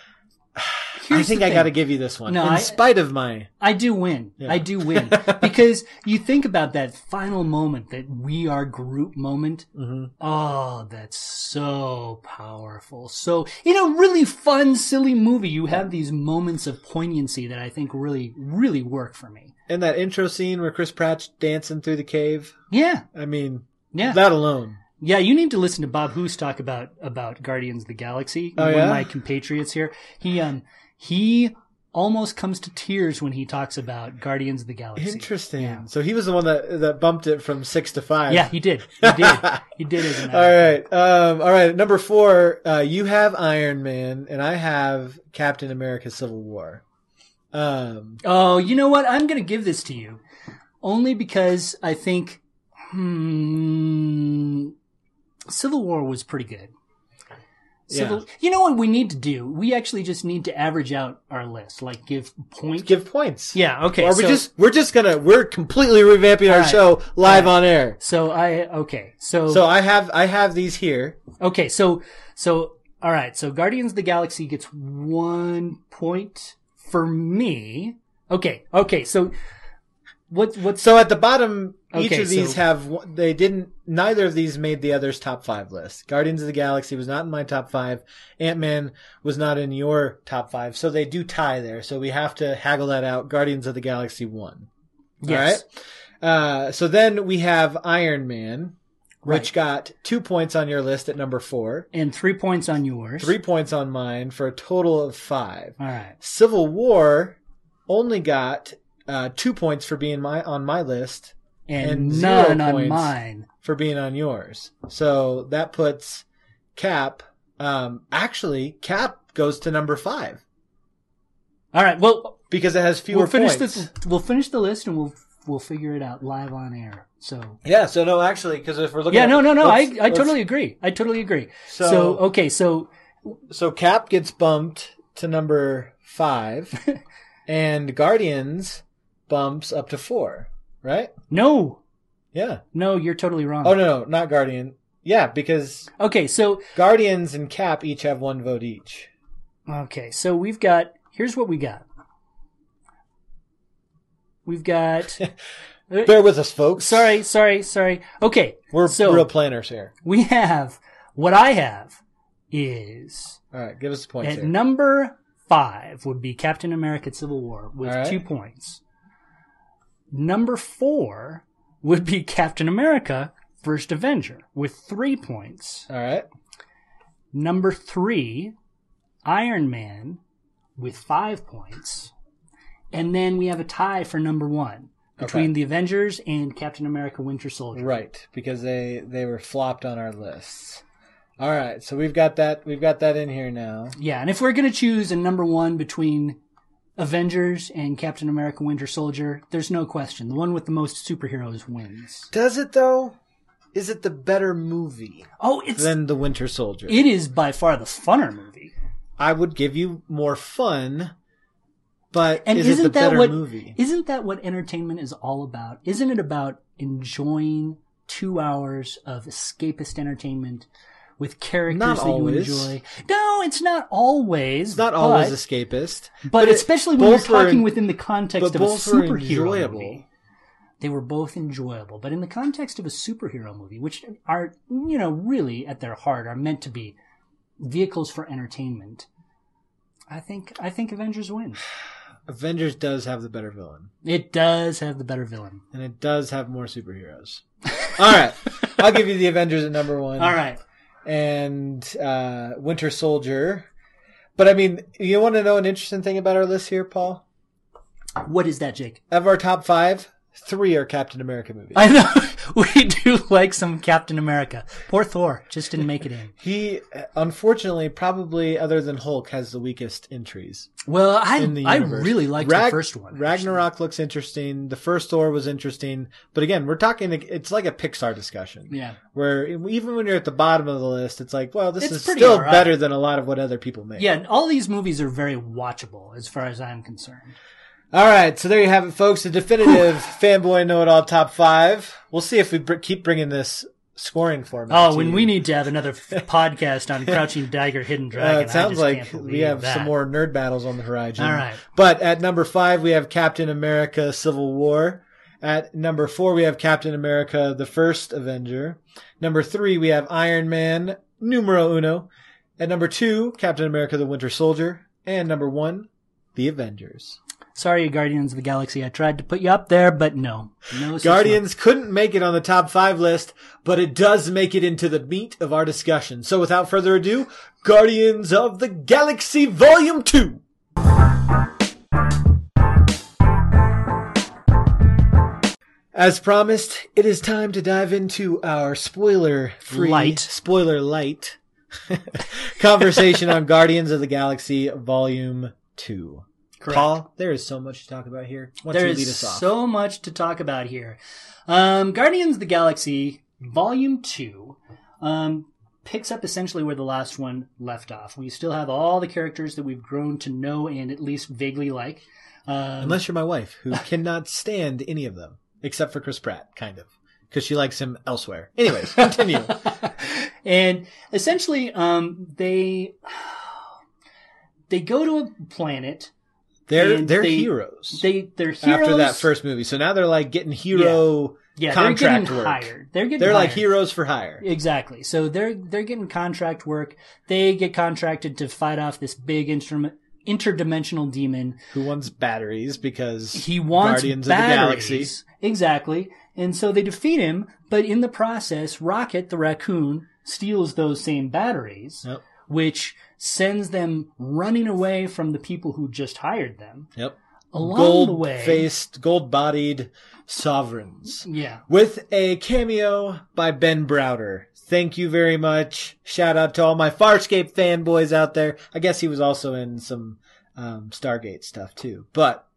Speaker 1: I think I got to give you this one,
Speaker 2: No,
Speaker 1: in
Speaker 2: I-
Speaker 1: spite of my
Speaker 2: I do win. I do win because you think about that final moment, that we are Groot moment.
Speaker 1: Mm-hmm.
Speaker 2: Oh, that's so powerful. So in a really fun, silly movie, you have these moments of poignancy that I think really, really work for me.
Speaker 1: And that intro scene where Chris Pratt's dancing through the cave.
Speaker 2: Yeah,
Speaker 1: I mean,
Speaker 2: yeah,
Speaker 1: that alone.
Speaker 2: yeah. You need to listen to Bob Hoos talk about about Guardians of the Galaxy.
Speaker 1: Oh,
Speaker 2: one
Speaker 1: yeah?
Speaker 2: of my compatriots here. He um he almost comes to tears when he talks about Guardians of the Galaxy.
Speaker 1: Interesting.
Speaker 2: Yeah.
Speaker 1: So he was the one that that bumped it from six to five.
Speaker 2: Yeah, he did. He did. he did. As a matter
Speaker 1: All right. Um, all right. Number four, uh, you have Iron Man, and I have Captain America: Civil War. Um,
Speaker 2: Oh, you know what? I'm going to give this to you only because I think hmm, Civil War was pretty good.
Speaker 1: Yeah.
Speaker 2: You know what we need to do? We actually just need to average out our list, like give points.
Speaker 1: give points.
Speaker 2: yeah. Okay.
Speaker 1: Or we
Speaker 2: so,
Speaker 1: just we're just gonna we're completely revamping our
Speaker 2: right.
Speaker 1: show live
Speaker 2: All
Speaker 1: on air.
Speaker 2: so I okay. So,
Speaker 1: So I have I have these here.
Speaker 2: okay. So so all right. So Guardians of the Galaxy gets one point for me. Okay. Okay. So what's
Speaker 1: So at the bottom, each
Speaker 2: Okay,
Speaker 1: of these have they didn't. Neither of these made the other's top five list. Guardians of the Galaxy was not in my top five. Ant Man was not in your top five. So they do tie there. So we have to haggle that out. Guardians of the Galaxy won.
Speaker 2: yes.
Speaker 1: All right. Uh, so then we have Iron Man, which got two points on your list at number four,
Speaker 2: and three points on yours.
Speaker 1: three points on mine for a total of five.
Speaker 2: All right.
Speaker 1: Civil War only got uh, two points for being my on my list
Speaker 2: and,
Speaker 1: And
Speaker 2: none on mine.
Speaker 1: for being on yours. So that puts Cap. Um, actually, Cap goes to number five
Speaker 2: All right. Well,
Speaker 1: because it has fewer
Speaker 2: we'll finish
Speaker 1: points.
Speaker 2: this. We'll finish the list and we'll we'll figure it out live on air. So
Speaker 1: Yeah. So no, actually, because if we're looking,
Speaker 2: yeah,
Speaker 1: at,
Speaker 2: no, no, no. I I
Speaker 1: let's-
Speaker 2: totally agree. I totally agree.
Speaker 1: So-
Speaker 2: so okay, so
Speaker 1: So Cap gets bumped to number five, and Guardians bumps up to four. Right?
Speaker 2: no,
Speaker 1: Yeah.
Speaker 2: no, you're totally wrong.
Speaker 1: Oh no, no, not Guardian. Yeah, because
Speaker 2: Okay, so
Speaker 1: Guardians and Cap each have one vote each.
Speaker 2: okay, so we've got. Here's what we got. We've got.
Speaker 1: Uh, Bear with us, folks.
Speaker 2: sorry, sorry, sorry. Okay,
Speaker 1: we're
Speaker 2: so-
Speaker 1: real planners here.
Speaker 2: we have what I have is
Speaker 1: All right, give us the points
Speaker 2: At
Speaker 1: here.
Speaker 2: number five would be Captain America Civil War with
Speaker 1: right.
Speaker 2: two points. Number four would be Captain America First Avenger with three points.
Speaker 1: All right.
Speaker 2: Number three, Iron Man with five points. And then we have a tie for number one between
Speaker 1: Okay.
Speaker 2: the Avengers and Captain America Winter Soldier.
Speaker 1: Right, because they they were flopped on our lists. All right, so we've got that we've got that in here now.
Speaker 2: Yeah, and if we're going to choose a number one between Avengers and Captain America Winter Soldier, there's no question. The one with the most superheroes wins.
Speaker 1: Does it though? Is it the better movie
Speaker 2: Oh, it's
Speaker 1: than The Winter Soldier?
Speaker 2: it is by far the funner movie.
Speaker 1: I would give you more fun, but
Speaker 2: And
Speaker 1: is it
Speaker 2: isn't
Speaker 1: the
Speaker 2: that
Speaker 1: better
Speaker 2: what
Speaker 1: movie?
Speaker 2: not that what entertainment is all about? Isn't it about enjoying two hours of escapist entertainment with characters
Speaker 1: Not
Speaker 2: that
Speaker 1: always.
Speaker 2: you enjoy. No, it's not always.
Speaker 1: It's not
Speaker 2: but,
Speaker 1: always escapist,
Speaker 2: but,
Speaker 1: it-
Speaker 2: especially when you're talking
Speaker 1: en-
Speaker 2: within the context of a superhero movie. They were both enjoyable, but in the context of a superhero movie, which are you know really at their heart are meant to be vehicles for entertainment. I think I think Avengers wins.
Speaker 1: Avengers does have the better villain,
Speaker 2: It does have the better villain.
Speaker 1: and it does have more superheroes. All right, I'll give you the Avengers at number one.
Speaker 2: All right.
Speaker 1: And uh, Winter Soldier. But I mean, you want to know an interesting thing about our list here, Paul?
Speaker 2: What is that, Jake?
Speaker 1: Of our top five, three are Captain America movies.
Speaker 2: I know we do like some Captain America. Poor Thor just didn't make it in.
Speaker 1: He, unfortunately, probably other than Hulk, has the weakest entries
Speaker 2: Well, I I really liked
Speaker 1: Rag-
Speaker 2: the first one. actually.
Speaker 1: Ragnarok looks interesting. The first Thor was interesting, but again, we're talking. It's like a Pixar discussion.
Speaker 2: Yeah.
Speaker 1: Where even when you're at the bottom of the list, it's like, well, this
Speaker 2: It's
Speaker 1: is still
Speaker 2: alright.
Speaker 1: better than a lot of what other people make.
Speaker 2: Yeah, all these movies are very watchable as far as I'm concerned.
Speaker 1: All right, so there you have it, folks. The definitive fanboy know-it-all top five. We'll see if we br- keep bringing this scoring format.
Speaker 2: Oh, when
Speaker 1: you.
Speaker 2: we need to have another f- podcast on Crouching Tiger, Hidden Dragon.
Speaker 1: Uh, it sounds like we have
Speaker 2: that.
Speaker 1: some more nerd battles on the horizon.
Speaker 2: All right.
Speaker 1: But at number five, we have Captain America: Civil War. At number four, we have Captain America: The First Avenger. Number three, we have Iron Man: Numero Uno. At number two, Captain America: The Winter Soldier. And number one, The Avengers.
Speaker 2: Sorry, Guardians of the Galaxy. I tried to put you up there, but no. No
Speaker 1: Guardians couldn't make it on the top five list, but it does make it into the meat of our discussion. So without further ado, Guardians of the Galaxy Volume 2. As promised, it is time to dive into our spoiler free,
Speaker 2: Light.
Speaker 1: spoiler light conversation on Guardians of the Galaxy Volume 2.
Speaker 2: Correct.
Speaker 1: Paul, there is so much to talk about here. Why
Speaker 2: There
Speaker 1: you lead
Speaker 2: is
Speaker 1: us off?
Speaker 2: so much to talk about here. Um, Guardians of the Galaxy Volume 2 um, picks up essentially where the last one left off. We still have all the characters that we've grown to know and at least vaguely like. Um,
Speaker 1: Unless you're my wife, who cannot stand any of them, except for Chris Pratt, kind of, because she likes him elsewhere. Anyways, continue.
Speaker 2: and essentially, um, they they go to a planet.
Speaker 1: They're
Speaker 2: And
Speaker 1: they're
Speaker 2: they-
Speaker 1: heroes
Speaker 2: They they're heroes
Speaker 1: after that first movie, so now they're like getting hero.
Speaker 2: yeah
Speaker 1: contract
Speaker 2: they're getting
Speaker 1: work.
Speaker 2: hired. They're getting
Speaker 1: They're like heroes for hire.
Speaker 2: Exactly. So they're they're getting contract work. They get contracted to fight off this big instrument interdimensional demon.
Speaker 1: Who wants batteries? Because
Speaker 2: He wants
Speaker 1: Guardians
Speaker 2: batteries.
Speaker 1: of the Galaxy.
Speaker 2: Exactly. And so they defeat him, but in the process, Rocket the raccoon steals those same batteries,
Speaker 1: Yep.
Speaker 2: Which sends them running away from the people who just hired them.
Speaker 1: Yep.
Speaker 2: Along the way,
Speaker 1: Gold faced, gold bodied sovereigns.
Speaker 2: yeah,
Speaker 1: with a cameo by Ben Browder. Thank you very much. Shout out to all my Farscape fanboys out there. I guess he was also in some um, Stargate stuff too. But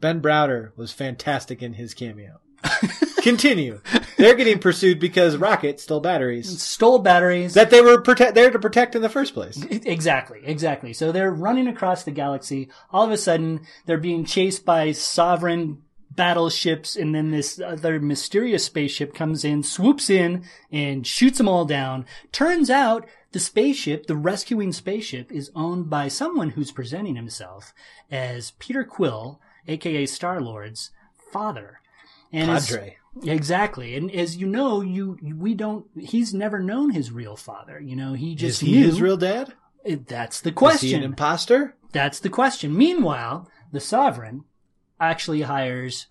Speaker 1: Ben Browder was fantastic in his cameo. Continue. They're getting pursued because Rocket stole batteries
Speaker 2: stole batteries.
Speaker 1: that they were prote- there to protect in the first place.
Speaker 2: Exactly, exactly. So they're running across the galaxy. All of a sudden, they're being chased by sovereign battleships, and then this other mysterious spaceship comes in, swoops in, and shoots them all down. Turns out the spaceship, the rescuing spaceship, is owned by someone who's presenting himself as Peter Quill, aka Star Lord's father. And as-
Speaker 1: Padre.
Speaker 2: Exactly, and as you know, you we don't. He's never known his real father. You know, he just Is
Speaker 1: he
Speaker 2: knew.
Speaker 1: his real dad?
Speaker 2: That's the question.
Speaker 1: Is he an imposter?
Speaker 2: That's the question. Meanwhile, the sovereign actually hires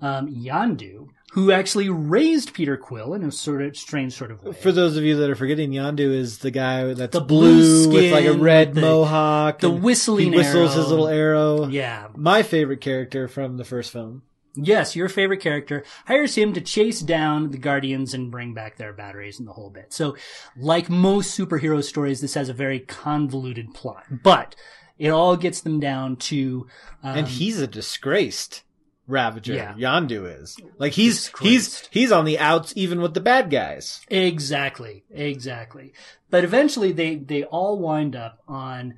Speaker 2: um, Yondu, who actually raised Peter Quill in a sort of strange sort of way.
Speaker 1: For those of you that are forgetting, Yondu is the guy that's
Speaker 2: The blue
Speaker 1: blue, with like a red
Speaker 2: the-
Speaker 1: mohawk.
Speaker 2: the whistling
Speaker 1: He whistles
Speaker 2: arrow.
Speaker 1: his little arrow.
Speaker 2: yeah.
Speaker 1: My favorite character from the first film.
Speaker 2: Yes, your favorite character hires him to chase down the Guardians and bring back their batteries and the whole bit. So, like most superhero stories, this has a very convoluted plot, but it all gets them down to um,
Speaker 1: and he's a disgraced Ravager.
Speaker 2: Yeah.
Speaker 1: Yondu is. Like he's he's he's on the outs even with the bad guys.
Speaker 2: Exactly, exactly. But eventually they, they all wind up on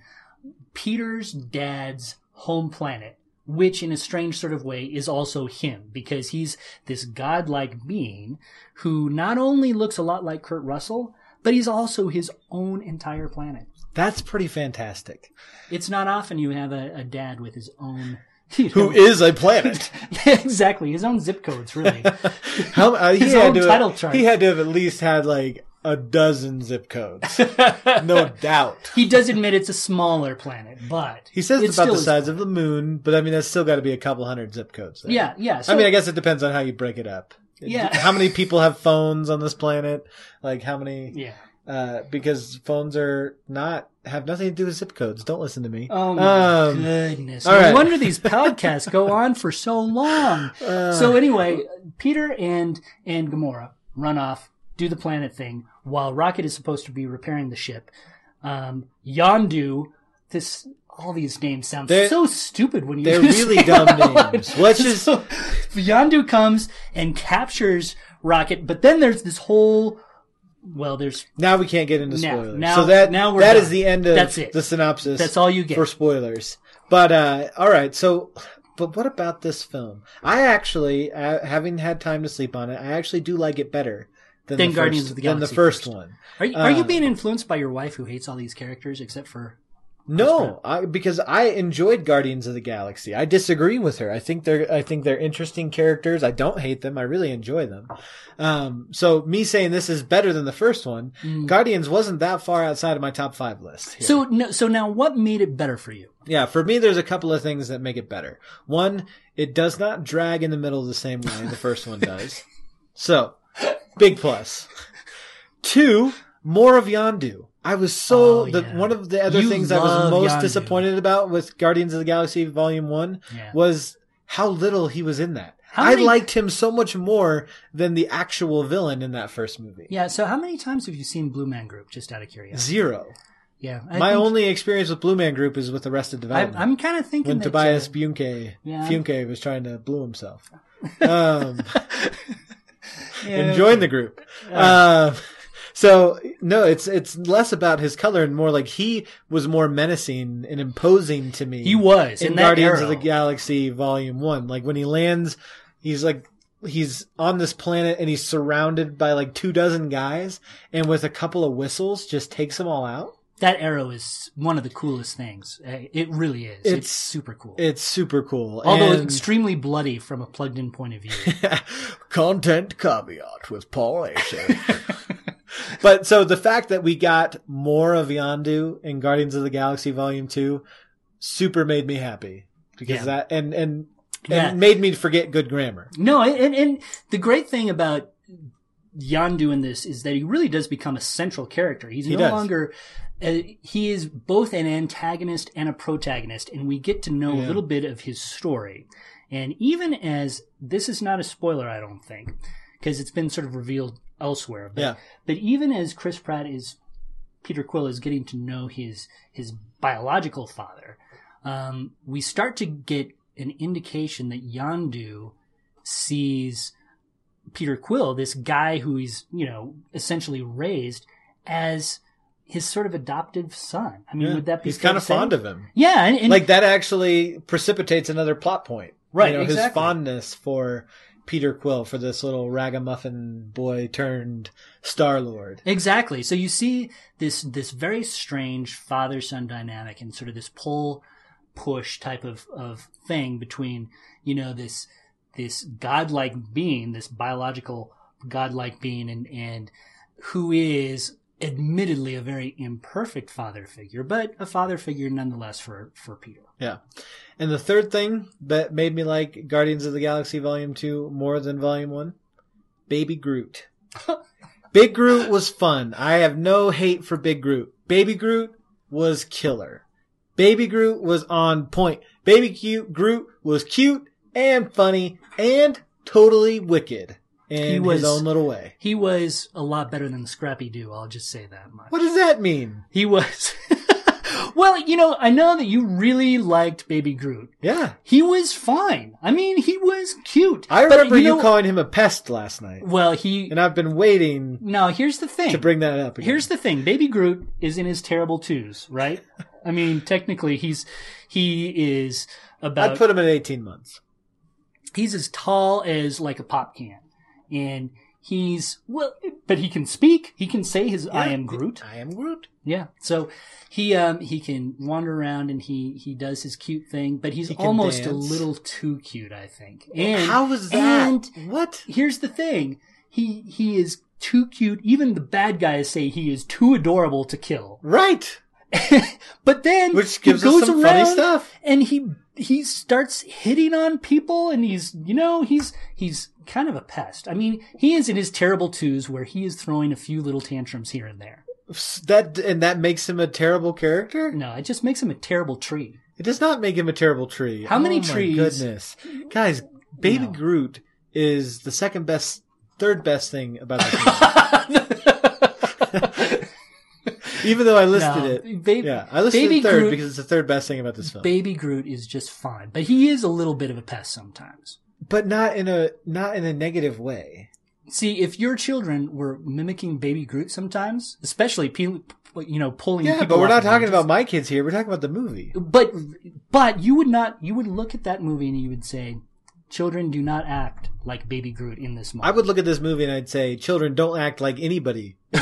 Speaker 2: Peter's dad's home planet, which in a strange sort of way is also him because he's this godlike being who not only looks a lot like Kurt Russell, but he's also his own entire planet.
Speaker 1: That's pretty fantastic.
Speaker 2: It's not often you have a, a dad with his own. you know-
Speaker 1: is a planet?
Speaker 2: exactly his own zip codes, really.
Speaker 1: How, uh, he,
Speaker 2: His own title
Speaker 1: have,
Speaker 2: chart.
Speaker 1: he had to have at least had like a dozen zip codes. no doubt.
Speaker 2: he does admit it's a smaller planet, but
Speaker 1: He says it's about the size of the moon, but I mean, that's still got to be a couple hundred zip codes. There.
Speaker 2: Yeah, yeah. So,
Speaker 1: I mean, I guess it depends on how you break it up.
Speaker 2: Yeah.
Speaker 1: How many people have phones on this planet? Like how many?
Speaker 2: yeah.
Speaker 1: Uh, because phones are not have nothing to do with zip codes. Don't listen to me.
Speaker 2: Oh my
Speaker 1: Um,
Speaker 2: goodness! No
Speaker 1: right.
Speaker 2: wonder these podcasts go on for so long.
Speaker 1: Uh,
Speaker 2: so anyway, Peter and and Gamora run off, do the planet thing, while Rocket is supposed to be repairing the ship. Um, Yondu, this all these names sound
Speaker 1: They're-
Speaker 2: so stupid when you
Speaker 1: they're really dumb
Speaker 2: them out loud.
Speaker 1: names. Let's just-
Speaker 2: So, Yondu comes and captures Rocket, but then there's this whole. Well, there's
Speaker 1: now we can't get into spoilers.
Speaker 2: now-
Speaker 1: so that
Speaker 2: now we're
Speaker 1: that is the end of
Speaker 2: That's it.
Speaker 1: the synopsis.
Speaker 2: that's all you get.
Speaker 1: for spoilers. But uh, all right, so but what about this film? I actually, uh, having had time to sleep on it, I actually do like it better than,
Speaker 2: Than
Speaker 1: the
Speaker 2: Guardians
Speaker 1: first,
Speaker 2: of the Galaxy.
Speaker 1: than the first
Speaker 2: first.
Speaker 1: one.
Speaker 2: Are you, are you
Speaker 1: Uh,
Speaker 2: being influenced by your wife who hates all these characters except for?
Speaker 1: No, I, because I enjoyed Guardians of the Galaxy. I disagree with her. I think they're I think they're interesting characters. I don't hate them. I really enjoy them. Um, so me saying this is better than the first one, Guardians wasn't that far outside of my top five list. here.
Speaker 2: So no, so now what made it better for you?
Speaker 1: Yeah, for me, there's a couple of things that make it better. One, it does not drag in the middle the same way the first one does. So, big plus. Two, more of Yondu. I was so
Speaker 2: Oh,
Speaker 1: the
Speaker 2: yeah.
Speaker 1: one of the other
Speaker 2: You
Speaker 1: things I was most
Speaker 2: Yondu.
Speaker 1: disappointed about with Guardians of the Galaxy Volume One
Speaker 2: Yeah.
Speaker 1: was how little he was in that.
Speaker 2: How
Speaker 1: I
Speaker 2: many-
Speaker 1: liked him so much more than the actual villain in that first movie.
Speaker 2: Yeah. So how many times have you seen Blue Man Group? Just out of curiosity.
Speaker 1: Zero.
Speaker 2: Yeah. I
Speaker 1: My only experience with Blue Man Group is with Arrested
Speaker 2: I,
Speaker 1: Development.
Speaker 2: I'm kind of thinking
Speaker 1: when
Speaker 2: that,
Speaker 1: Tobias
Speaker 2: uh,
Speaker 1: Funke
Speaker 2: Yeah.
Speaker 1: Funke was trying to blue himself. Um,
Speaker 2: yeah,
Speaker 1: and join the group. Uh, so no, it's it's less about his color and more like he was more menacing and imposing to me.
Speaker 2: He was
Speaker 1: in,
Speaker 2: in, that
Speaker 1: Guardians
Speaker 2: era.
Speaker 1: of the Galaxy Volume One. Like when he lands, he's like he's on this planet and he's surrounded by like two dozen guys, and with a couple of whistles, just takes them all out.
Speaker 2: That arrow is one of the coolest things. Uh, It really is. It's,
Speaker 1: It's-
Speaker 2: super cool.
Speaker 1: It's super cool.
Speaker 2: Although
Speaker 1: and-
Speaker 2: extremely bloody from a plugged-in point of view.
Speaker 1: Content caveat with Paul Asay. but so the fact that we got more of Yondu in Guardians of the Galaxy Volume Two, super made me happy because
Speaker 2: Yeah.
Speaker 1: that and and
Speaker 2: Yeah.
Speaker 1: and made me forget good grammar.
Speaker 2: No, and, and the great thing about Yondu in this is that he really does become a central character. He's
Speaker 1: He
Speaker 2: no
Speaker 1: does.
Speaker 2: longer. Uh, he is both an antagonist and a protagonist, and we get to know
Speaker 1: Yeah.
Speaker 2: a little bit of his story. And even as this is not a spoiler, I don't think, because it's been sort of revealed elsewhere. But,
Speaker 1: Yeah.
Speaker 2: but even as Chris Pratt is, Peter Quill is getting to know his his biological father, um, we start to get an indication that Yondu sees Peter Quill, this guy who he's, you know, essentially raised as his sort of adoptive son. I mean,
Speaker 1: Yeah.
Speaker 2: would that be
Speaker 1: He's kind of
Speaker 2: say?
Speaker 1: fond of him.
Speaker 2: Yeah, and, and
Speaker 1: like that actually precipitates another plot point.
Speaker 2: Right,
Speaker 1: You know, his fondness for Peter Quill, for this little ragamuffin boy turned Star Lord.
Speaker 2: Exactly. So you see this this very strange father son dynamic and sort of this pull push type of, of thing between, you know, this this godlike being, this biological godlike being and and who is admittedly a very imperfect father figure, but a father figure nonetheless for for Peter.
Speaker 1: Yeah. And the third thing that made me like Guardians of the Galaxy Volume 2 more than Volume 1 Baby Groot. Big Groot was fun. I have no hate for Big Groot. Baby Groot was killer. Baby Groot was on point. Baby cute Groot was cute and funny and totally wicked
Speaker 2: He
Speaker 1: in
Speaker 2: was-
Speaker 1: his own little way.
Speaker 2: He was a lot better than Scrappy Doo, I'll just say that much.
Speaker 1: What does that mean?
Speaker 2: He was Well, you know, I know that you really liked Baby Groot.
Speaker 1: Yeah.
Speaker 2: he was fine. I mean, he was cute.
Speaker 1: I
Speaker 2: But
Speaker 1: remember you,
Speaker 2: know-
Speaker 1: calling him a pest last night,
Speaker 2: Well, he.
Speaker 1: and I've been waiting
Speaker 2: No, here's the thing.
Speaker 1: to bring that up. Again.
Speaker 2: Here's the thing: Baby Groot is in his terrible twos, right? I mean, technically, he's he is about
Speaker 1: I'd put him at 18 months.
Speaker 2: He's as tall as like a pop can, and he's well, but he can speak. He can say his "I am Groot."
Speaker 1: I am Groot.
Speaker 2: Yeah, so he um he can wander around and he he does his cute thing, but he's almost a little too cute, I think. And
Speaker 1: How was that?
Speaker 2: And
Speaker 1: what?
Speaker 2: here's the thing: he he is too cute. Even the bad guys say he is too adorable to kill.
Speaker 1: Right.
Speaker 2: but then
Speaker 1: Which
Speaker 2: he
Speaker 1: gives us some
Speaker 2: around
Speaker 1: funny stuff.
Speaker 2: and he he starts hitting on people and he's you know he's he's kind of a pest. I mean, he is in his terrible twos where he is throwing a few little tantrums here and there.
Speaker 1: That and that makes him a terrible character.
Speaker 2: No, it just makes him a terrible tree.
Speaker 1: It does not make him a terrible tree.
Speaker 2: How many
Speaker 1: Oh my
Speaker 2: trees-
Speaker 1: Goodness, guys, Baby
Speaker 2: No.
Speaker 1: Groot is the second best, third best thing about the. Even though I listed
Speaker 2: No,
Speaker 1: it,
Speaker 2: Baby,
Speaker 1: yeah, I listed
Speaker 2: Baby
Speaker 1: third
Speaker 2: Groot-
Speaker 1: because it's the third best thing about this film.
Speaker 2: Baby Groot is just fine, but he is a little bit of a pest sometimes.
Speaker 1: but not in a not in a negative way.
Speaker 2: See, if your children were mimicking Baby Groot sometimes, especially pe- you know pulling
Speaker 1: Yeah, but we're not talking about my kids here. We're talking about the movie.
Speaker 2: But but you would not you would look at that movie and you would say, children do not act like Baby Groot in this movie.
Speaker 1: I would look at this movie and I'd say, "Children, don't act like anybody."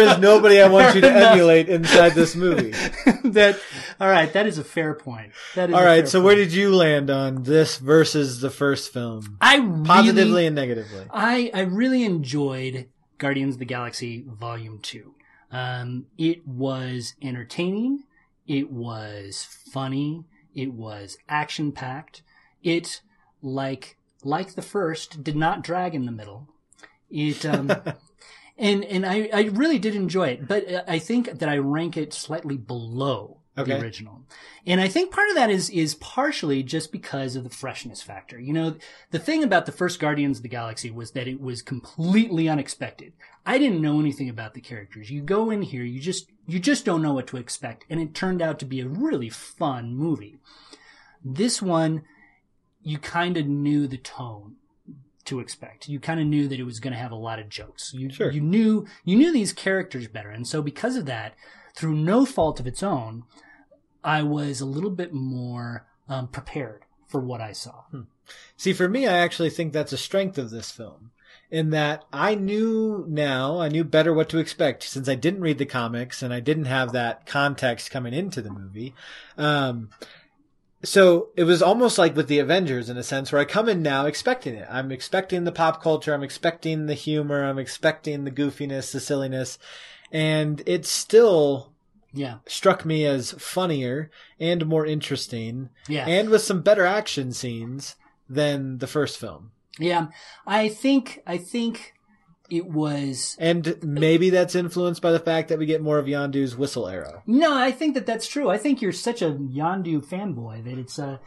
Speaker 1: there is nobody I want you to emulate inside this movie.
Speaker 2: that all right. That is a fair point. That is
Speaker 1: All right, so where did you land on this versus the first film?
Speaker 2: I really,
Speaker 1: Positively and negatively.
Speaker 2: I I really enjoyed Guardians of the Galaxy Volume Two. Um, it was entertaining. It was funny. It was action packed. It like like the first did not drag in the middle. It um, and and I I really did enjoy it, but uh, I think that I rank it slightly below
Speaker 1: Okay.
Speaker 2: the original. And I think part of that is is partially just because of the freshness factor. You know, the thing about the first Guardians of the Galaxy was that it was completely unexpected. I didn't know anything about the characters. You go in here, you just you just don't know what to expect, and it turned out to be a really fun movie. This one, you kind of knew the tone to expect. You kind of knew that it was going to have a lot of jokes. You
Speaker 1: Sure.
Speaker 2: you knew you knew these characters better, and so because of that, through no fault of its own, I was a little bit more um, prepared for what I saw.
Speaker 1: See, for me, I actually think that's a strength of this film. In that I knew now, I knew better what to expect since I didn't read the comics and I didn't have that context coming into the movie. Um, so it was almost like with the Avengers in a sense where I come in now expecting it. I'm expecting the pop culture. I'm expecting the humor. I'm expecting the goofiness, the silliness. And it still
Speaker 2: Yeah,
Speaker 1: struck me as funnier and more interesting
Speaker 2: yeah,
Speaker 1: and with some better action scenes than the first film.
Speaker 2: yeah. I think I think it was
Speaker 1: And maybe that's influenced by the fact that we get more of Yondu's whistle arrow.
Speaker 2: No, I think that that's true. I think you're such a Yondu fanboy that it's uh,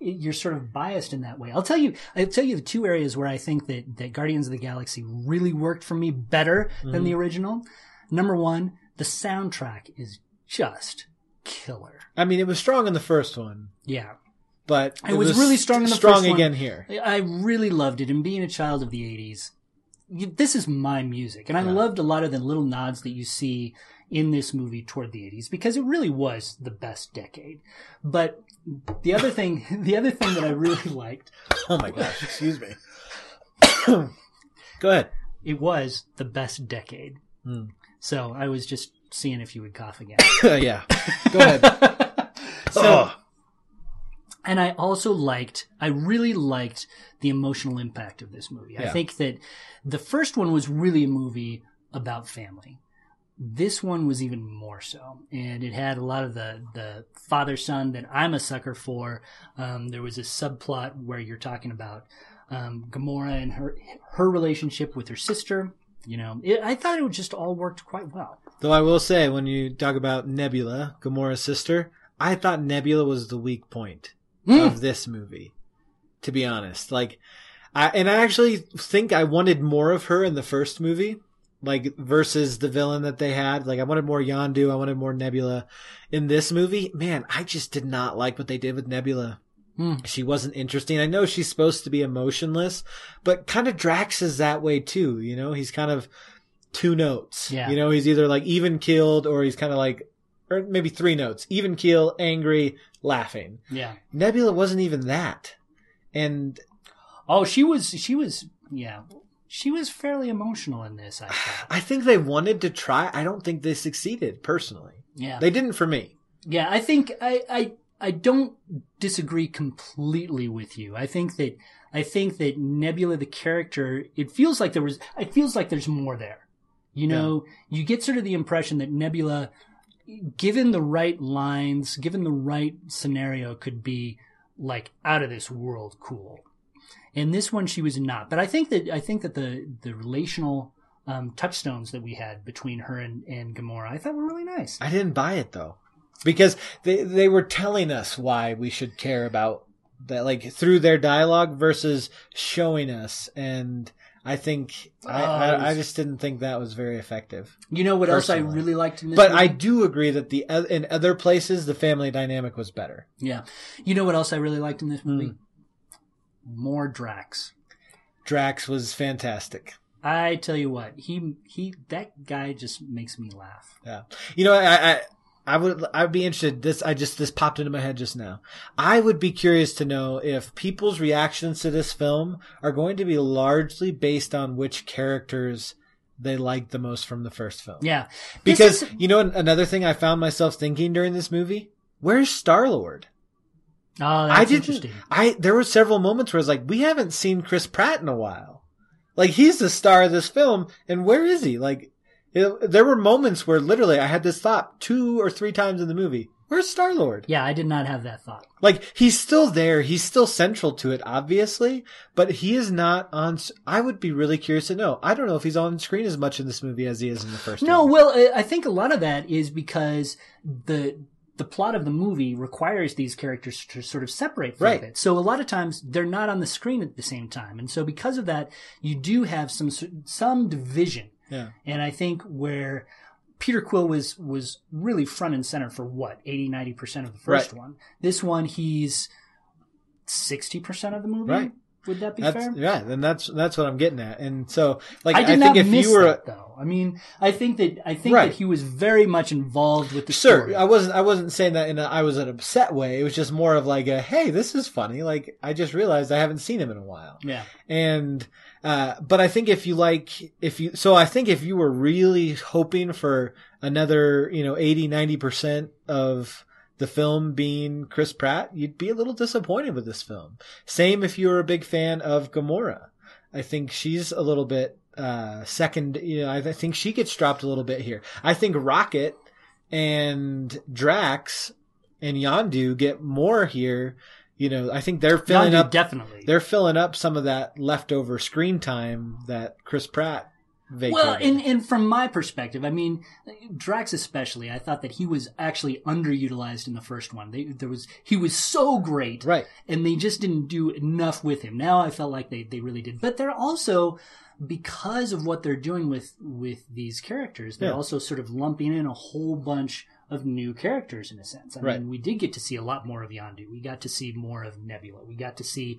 Speaker 2: it- you're sort of biased in that way. I'll tell you, I'll tell you the two areas where I think that, that Guardians of the Galaxy really worked for me better than the original. Number one, the soundtrack is just killer.
Speaker 1: I mean, it was strong in the first one,
Speaker 2: Yeah.
Speaker 1: but
Speaker 2: It was really strong in the
Speaker 1: strong
Speaker 2: first one.
Speaker 1: again here.
Speaker 2: I really loved it. And being a child of the 80s, you, this is my music. And I
Speaker 1: Yeah.
Speaker 2: loved a lot of the little nods that you see in this movie toward the 80s because it really was the best decade. But the other thing, the other thing that I really liked,
Speaker 1: Oh my gosh, excuse me. Go ahead.
Speaker 2: it was the best decade.
Speaker 1: Hmm.
Speaker 2: So I was just seeing if you would cough again.
Speaker 1: yeah, go ahead.
Speaker 2: so. And I also liked, I really liked the emotional impact of this movie. I think that the first one was really a movie about family. This one was even more so, and it had a lot of the the father son that I'm a sucker for. Um, there was a subplot where you're talking about um, Gamora and her her relationship with her sister. You know, it, I thought it just all worked quite well.
Speaker 1: Though I will say, when you talk about Nebula, Gamora's sister, I thought Nebula was the weak point
Speaker 2: Mm.
Speaker 1: of this movie. To be honest, like, I and I actually think I wanted more of her in the first movie, like versus the villain that they had. Like, I wanted more Yondu, I wanted more Nebula. In this movie, man, I just did not like what they did with Nebula. She wasn't interesting. I know she's supposed to be emotionless, but kind of Drax is that way too. You know, he's kind of two notes.
Speaker 2: Yeah.
Speaker 1: You know, he's either like even killed or he's kind of like, or maybe three notes: even keel, angry, laughing.
Speaker 2: Yeah.
Speaker 1: Nebula wasn't even that, and
Speaker 2: Oh, she was. She was. Yeah. She was fairly emotional in this. I thought.
Speaker 1: I think they wanted to try. I don't think they succeeded personally.
Speaker 2: Yeah.
Speaker 1: They didn't for me.
Speaker 2: Yeah, I think I, I I don't disagree completely with you. I think that I think that Nebula the character it feels like there was it feels like there's more there. You know, you get sort of the impression that Nebula given the right lines, given the right scenario could be like out of this world cool. And this one she was not. But I think that I think that the the relational um, touchstones that we had between her and, and Gamora I thought were really nice.
Speaker 1: I didn't buy it though, because they they were telling us why we should care about that, like through their dialogue versus showing us, and I think I,
Speaker 2: Oh,
Speaker 1: I, I
Speaker 2: was-
Speaker 1: just didn't think that was very effective.
Speaker 2: You know what else I really liked in this
Speaker 1: But
Speaker 2: movie?
Speaker 1: I do agree that the in other places the family dynamic was better.
Speaker 2: Yeah. You know what else I really liked in this movie?
Speaker 1: Hmm.
Speaker 2: More Drax.
Speaker 1: Drax was fantastic.
Speaker 2: I tell you what, he he that guy just makes me laugh.
Speaker 1: Yeah. You know, I, I, I would, I would be interested. This, I just, this popped into my head just now. I would be curious to know if people's reactions to this film are going to be largely based on which characters they liked the most from the first film.
Speaker 2: Yeah.
Speaker 1: Because,
Speaker 2: is-
Speaker 1: you know, another thing I found myself thinking during this movie, where's Star Lord?
Speaker 2: oh,
Speaker 1: I
Speaker 2: that's
Speaker 1: didn't,
Speaker 2: interesting.
Speaker 1: I, there were several moments where I was like, we haven't seen Chris Pratt in a while. Like, he's the star of this film, and where is he? Like, it, there were moments where literally I had this thought two or three times in the movie. Where's Star Lord?
Speaker 2: Yeah, I did not have that thought.
Speaker 1: Like, he's still there. He's still central to it, obviously, but he is not on. I would be really curious to know. I don't know if he's on screen as much in this movie as he is in the first
Speaker 2: No,
Speaker 1: one.
Speaker 2: well, I- think a lot of that is because the the plot of the movie requires these characters to sort of separate for
Speaker 1: Right.
Speaker 2: a bit. So a lot of times they're not on the screen at the same time, and so because of that, you do have some some division.
Speaker 1: Yeah.
Speaker 2: And I think where Peter Quill was was really front and center for what 80 90% of the first
Speaker 1: Right.
Speaker 2: one. This one he's 60% of the movie.
Speaker 1: Right.
Speaker 2: Would that be
Speaker 1: That's
Speaker 2: fair?
Speaker 1: yeah, and that's that's what I'm getting at. And so, like,
Speaker 2: I
Speaker 1: I,
Speaker 2: did
Speaker 1: think
Speaker 2: not
Speaker 1: if
Speaker 2: miss
Speaker 1: you were
Speaker 2: that though. I mean, I think that I think
Speaker 1: Right.
Speaker 2: that he was very much involved with the
Speaker 1: Sure,
Speaker 2: story.
Speaker 1: I wasn't. I wasn't saying that in a I was an upset way. It was just more of like a, hey, this is funny. Like I just realized I haven't seen him in a while.
Speaker 2: yeah.
Speaker 1: And uh, but I think if you like, if you, so I think if you were really hoping for another, you know, 80, 90 percent of the film being Chris Pratt, you'd be a little disappointed with this film. Same if you were a big fan of Gamora. I think she's a little bit uh second you know i th- think she gets dropped a little bit here i think rocket and drax and yondu get more here you know i think they're filling
Speaker 2: Yondu
Speaker 1: up
Speaker 2: definitely.
Speaker 1: they're filling up some of that leftover screen time that chris pratt vacated
Speaker 2: Well, and, and from my perspective, I mean, Drax especially, I thought that he was actually underutilized in the first one. They, there was he was so great,
Speaker 1: right
Speaker 2: and they just didn't do enough with him. Now I felt like they, they really did. But they're also because of what they're doing with with these characters, they're
Speaker 1: Yeah.
Speaker 2: also sort of lumping in a whole bunch of new characters in a sense. I
Speaker 1: Right.
Speaker 2: mean, we did get to see a lot more of Yondu. We got to see more of Nebula. We got to see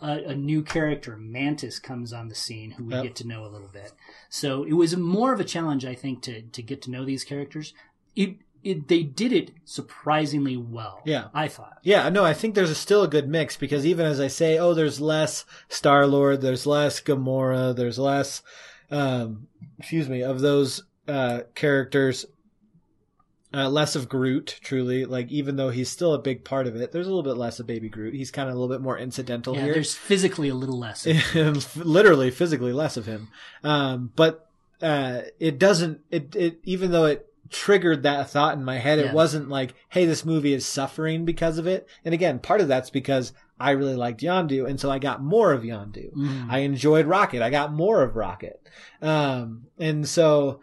Speaker 2: a, a new character, Mantis, comes on the scene, who we
Speaker 1: Yep.
Speaker 2: get to know a little bit. So it was more of a challenge, I think, to to get to know these characters. It it they did it surprisingly well.
Speaker 1: Yeah.
Speaker 2: I thought.
Speaker 1: Yeah, no, I think there's a, still a good mix because even as I say, oh, there's less Star Lord, there's less Gamora, there's less, um, excuse me, of those uh, characters, uh, less of Groot. Truly, like even though he's still a big part of it, there's a little bit less of Baby Groot. He's kind of a little bit more incidental
Speaker 2: Yeah,
Speaker 1: here.
Speaker 2: there's physically a little less.
Speaker 1: literally physically less of him um but uh it doesn't it it even though it triggered that thought in my head
Speaker 2: Yeah.
Speaker 1: it wasn't like hey this movie is suffering because of it and again part of that's because i really liked yondu and so i got more of yondu
Speaker 2: Mm.
Speaker 1: i enjoyed rocket i got more of rocket um and so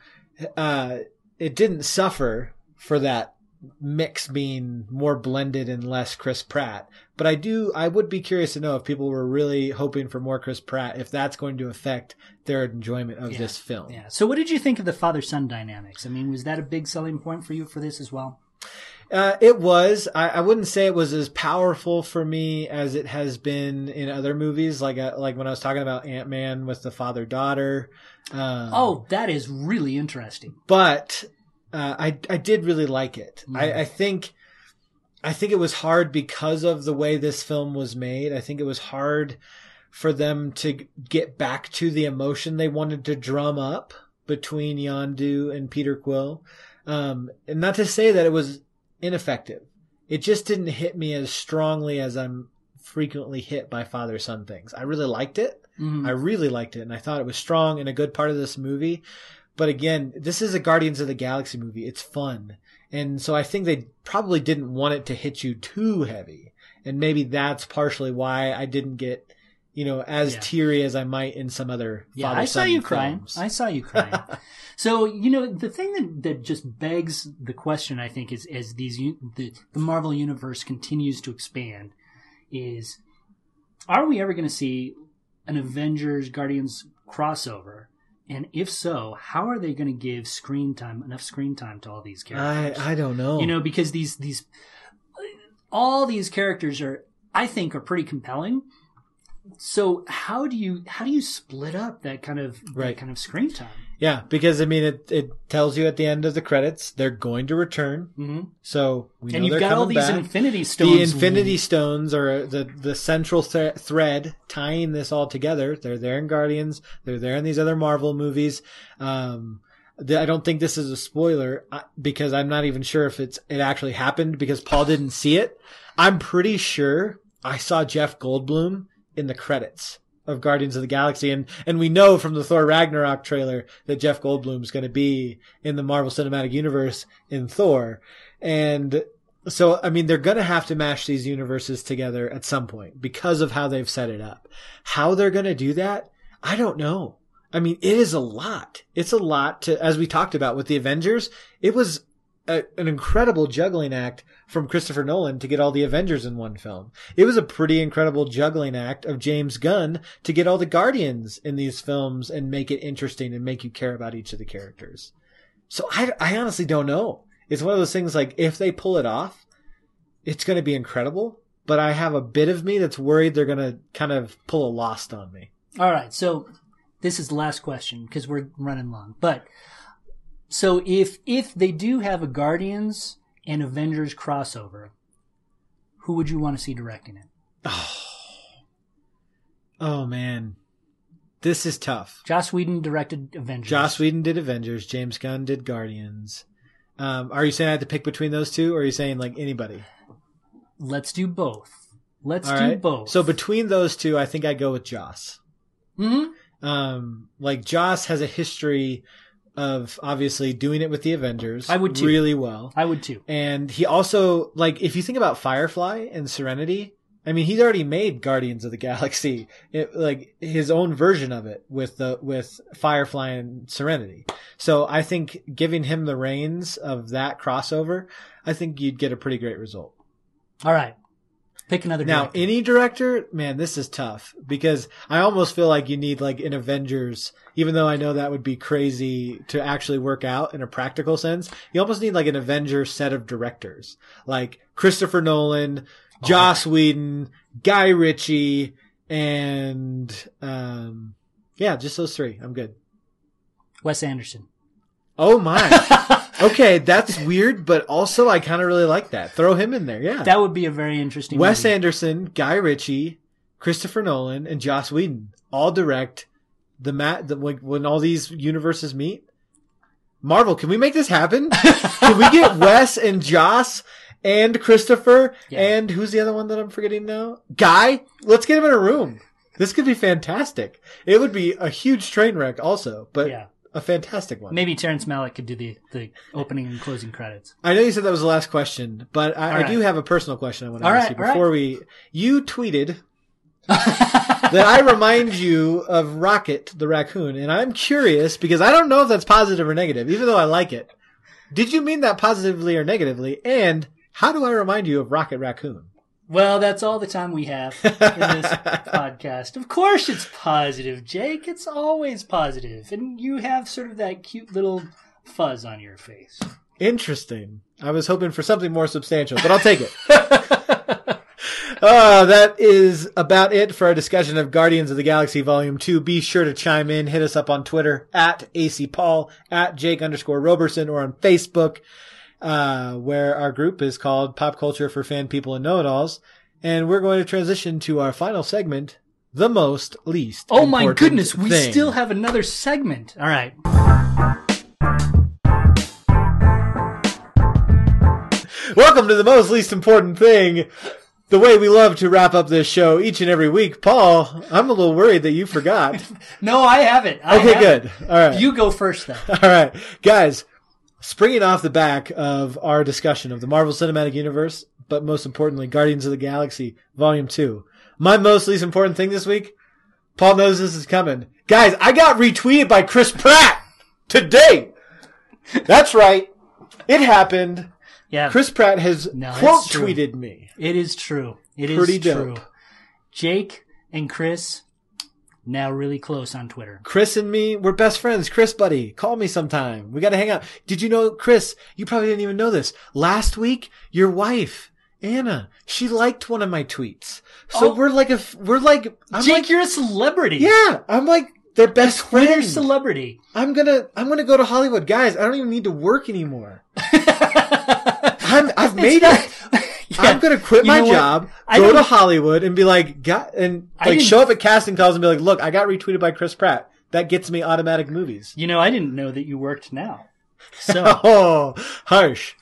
Speaker 1: uh it didn't suffer for that mix being more blended and less Chris Pratt. But I do, I would be curious to know if people were really hoping for more Chris Pratt, if that's going to affect their enjoyment of
Speaker 2: Yeah.
Speaker 1: this film.
Speaker 2: Yeah. So, what did you think of the father son dynamics? I mean, was that a big selling point for you for this as well?
Speaker 1: Uh, it was. I, I wouldn't say it was as powerful for me as it has been in other movies, like uh, like when I was talking about Ant Man with the father daughter. Um,
Speaker 2: Oh, that is really interesting.
Speaker 1: but uh, I I did really like it. I, I think I think it was hard because of the way this film was made. I think it was hard for them to get back to the emotion they wanted to drum up between Yondu and Peter Quill. Um, and not to say that it was ineffective. It just didn't hit me as strongly as I'm frequently hit by father son things. I really liked it.
Speaker 2: Mhm.
Speaker 1: I really liked it, and I thought it was strong and a good part of this movie. But again, this is a Guardians of the Galaxy movie. It's fun. And so I think they probably didn't want it to hit you too heavy. And maybe that's partially why I didn't get, you know, as
Speaker 2: Yeah.
Speaker 1: teary as I might in some other
Speaker 2: Yeah, I saw you crying. I saw you crying. so you know the thing that, that just begs the question, I think, is as these the the Marvel universe continues to expand, is are we ever going to see an Avengers Guardians crossover? And if so, how are they going to give screen time enough screen time to all these characters?
Speaker 1: I don't know.
Speaker 2: you know because these these all these characters are i think are pretty compelling so how do you how do you split up that kind of that kind of screen time
Speaker 1: yeah, because I mean, it, it tells you at the end of the credits they're going to return.
Speaker 2: mm-hmm.
Speaker 1: So we
Speaker 2: and
Speaker 1: know
Speaker 2: you've
Speaker 1: they're
Speaker 2: got all these
Speaker 1: back.
Speaker 2: infinity stones
Speaker 1: the Infinity Stones are the the central th- thread tying this all together. They're there in Guardians. They're there in these other Marvel movies. Um, I don't think this is a spoiler uh, because I'm not even sure if it's it actually happened because Paul didn't see it. I'm pretty sure I saw Jeff Goldblum in the credits of Guardians of the Galaxy, and and we know from the Thor Ragnarok trailer that Jeff Goldblum's going to be in the Marvel Cinematic Universe in Thor, and so, I mean, they're going to have to mash these universes together at some point because of how they've set it up. How they're going to do that, I don't know. I mean, it is a lot. It's a lot to, as we talked about with the Avengers, it was a, an incredible juggling act from Christopher Nolan to get all the Avengers in one film. It was a pretty incredible juggling act of James Gunn to get all the Guardians in these films and make it interesting and make you care about each of the characters. So I, I honestly don't know. It's one of those things like if they pull it off, it's going to be incredible. But I have a bit of me that's worried they're going to kind of pull a lost on me.
Speaker 2: all right so this is the last question because we're running long but so if if they do have a guardians and avengers crossover who would you want to see directing it
Speaker 1: Oh man, this is tough.
Speaker 2: joss whedon directed avengers
Speaker 1: Joss Whedon did Avengers. James Gunn did Guardians. Um, are you saying I have to pick between those two, or are you saying like anybody?
Speaker 2: let's do both let's
Speaker 1: All
Speaker 2: do
Speaker 1: right.
Speaker 2: both
Speaker 1: So between those two, I think I go with Joss.
Speaker 2: hmm
Speaker 1: Um, like Joss has a history of obviously doing it with the Avengers.
Speaker 2: I would too.
Speaker 1: really well.
Speaker 2: i would too
Speaker 1: And he also like if you think about Firefly and Serenity, I mean he'd already made Guardians of the Galaxy, it, like his own version of it with the with Firefly and Serenity. So I think giving him the reins of that crossover, I think you'd get a pretty great result.
Speaker 2: all right pick another director.
Speaker 1: Now, any director, man, this is tough because I almost feel like you need like an Avengers, even though I know that would be crazy to actually work out in a practical sense. You almost need like an Avengers set of directors, like Christopher Nolan, Joss Whedon, Guy Ritchie, and um, yeah, just those three. I'm good.
Speaker 2: wes anderson
Speaker 1: Oh my. okay, that's weird, but also I kind of really like that. Throw him in there. Yeah.
Speaker 2: that would be a very interesting
Speaker 1: Wes
Speaker 2: movie.
Speaker 1: Anderson, Guy Ritchie, Christopher Nolan, and Joss Whedon all direct the mat the, when, when all these universes meet. Marvel, can we make this happen? can we get Wes and Joss and Christopher
Speaker 2: Yeah.
Speaker 1: and who's the other one that I'm forgetting now? Guy. Let's get him in a room. This could be fantastic. It would be a huge train wreck, also, but
Speaker 2: yeah
Speaker 1: a fantastic one.
Speaker 2: maybe terrence malick could do the, the opening and closing credits
Speaker 1: I know you said that was the last question, but I,
Speaker 2: All
Speaker 1: I do have a personal question I want to
Speaker 2: All
Speaker 1: ask
Speaker 2: right,
Speaker 1: you
Speaker 2: all right.
Speaker 1: before we. You tweeted that I remind you of Rocket the raccoon, and I'm curious because I don't know if that's positive or negative, even though I like it. Did you mean that positively or negatively? And how do I remind you of Rocket Raccoon?
Speaker 2: Well, that's all the time we have in this podcast. Of course, it's positive, Jake. It's always positive, and you have sort of that cute little fuzz on your face.
Speaker 1: Interesting. I was hoping for something more substantial, but I'll take it. Uh, that is about it for our discussion of Guardians of the Galaxy Volume 2. Be sure to chime in. Hit us up on Twitter at Asay Paul, at Jake underscore Roberson, or on Facebook, uh, where our group is called Pop Culture for Fan People and Know-It-Alls. And we're going to transition to our final segment, The Most Least.
Speaker 2: Oh my goodness, we
Speaker 1: Thing.
Speaker 2: still have another segment. All right.
Speaker 1: Welcome to the most least important thing. The way we love to wrap up this show each and every week. Paul, I'm a little worried that you forgot.
Speaker 2: No, I haven't. I
Speaker 1: Okay,
Speaker 2: have
Speaker 1: good. All right.
Speaker 2: You go first, then.
Speaker 1: All right. Guys, springing off the back of our discussion of the Marvel Cinematic Universe, but most importantly, Guardians of the Galaxy Volume 2. My most least important thing this week, Paul knows this is coming. Guys, I got retweeted by Chris Pratt today. That's right. It happened.
Speaker 2: Yeah,
Speaker 1: Chris Pratt has
Speaker 2: No,
Speaker 1: quote tweeted me.
Speaker 2: it is true. It is
Speaker 1: Pretty
Speaker 2: true.
Speaker 1: dope.
Speaker 2: Jake and Chris now really close on Twitter.
Speaker 1: Chris and me, we're best friends. Chris, buddy, call me sometime. We got to hang out. Did you know, Chris? You probably didn't even know this. Last week, your wife, Anna, she liked one of my tweets. So
Speaker 2: Oh.
Speaker 1: we're like a, we're like, I'm
Speaker 2: Jake,
Speaker 1: like,
Speaker 2: you're a celebrity.
Speaker 1: yeah, I'm like their best
Speaker 2: Twitter
Speaker 1: friend.
Speaker 2: celebrity.
Speaker 1: I'm gonna, I'm gonna go to Hollywood, guys. I don't even need to work anymore. I'm, I've made it. I'm gonna quit
Speaker 2: You
Speaker 1: my job,
Speaker 2: I
Speaker 1: go to Hollywood, and be like, got, and like show up at casting calls and be like, look, I got retweeted by Chris Pratt. That gets me automatic movies.
Speaker 2: You know, I didn't know that you worked now. So,
Speaker 1: Oh, harsh.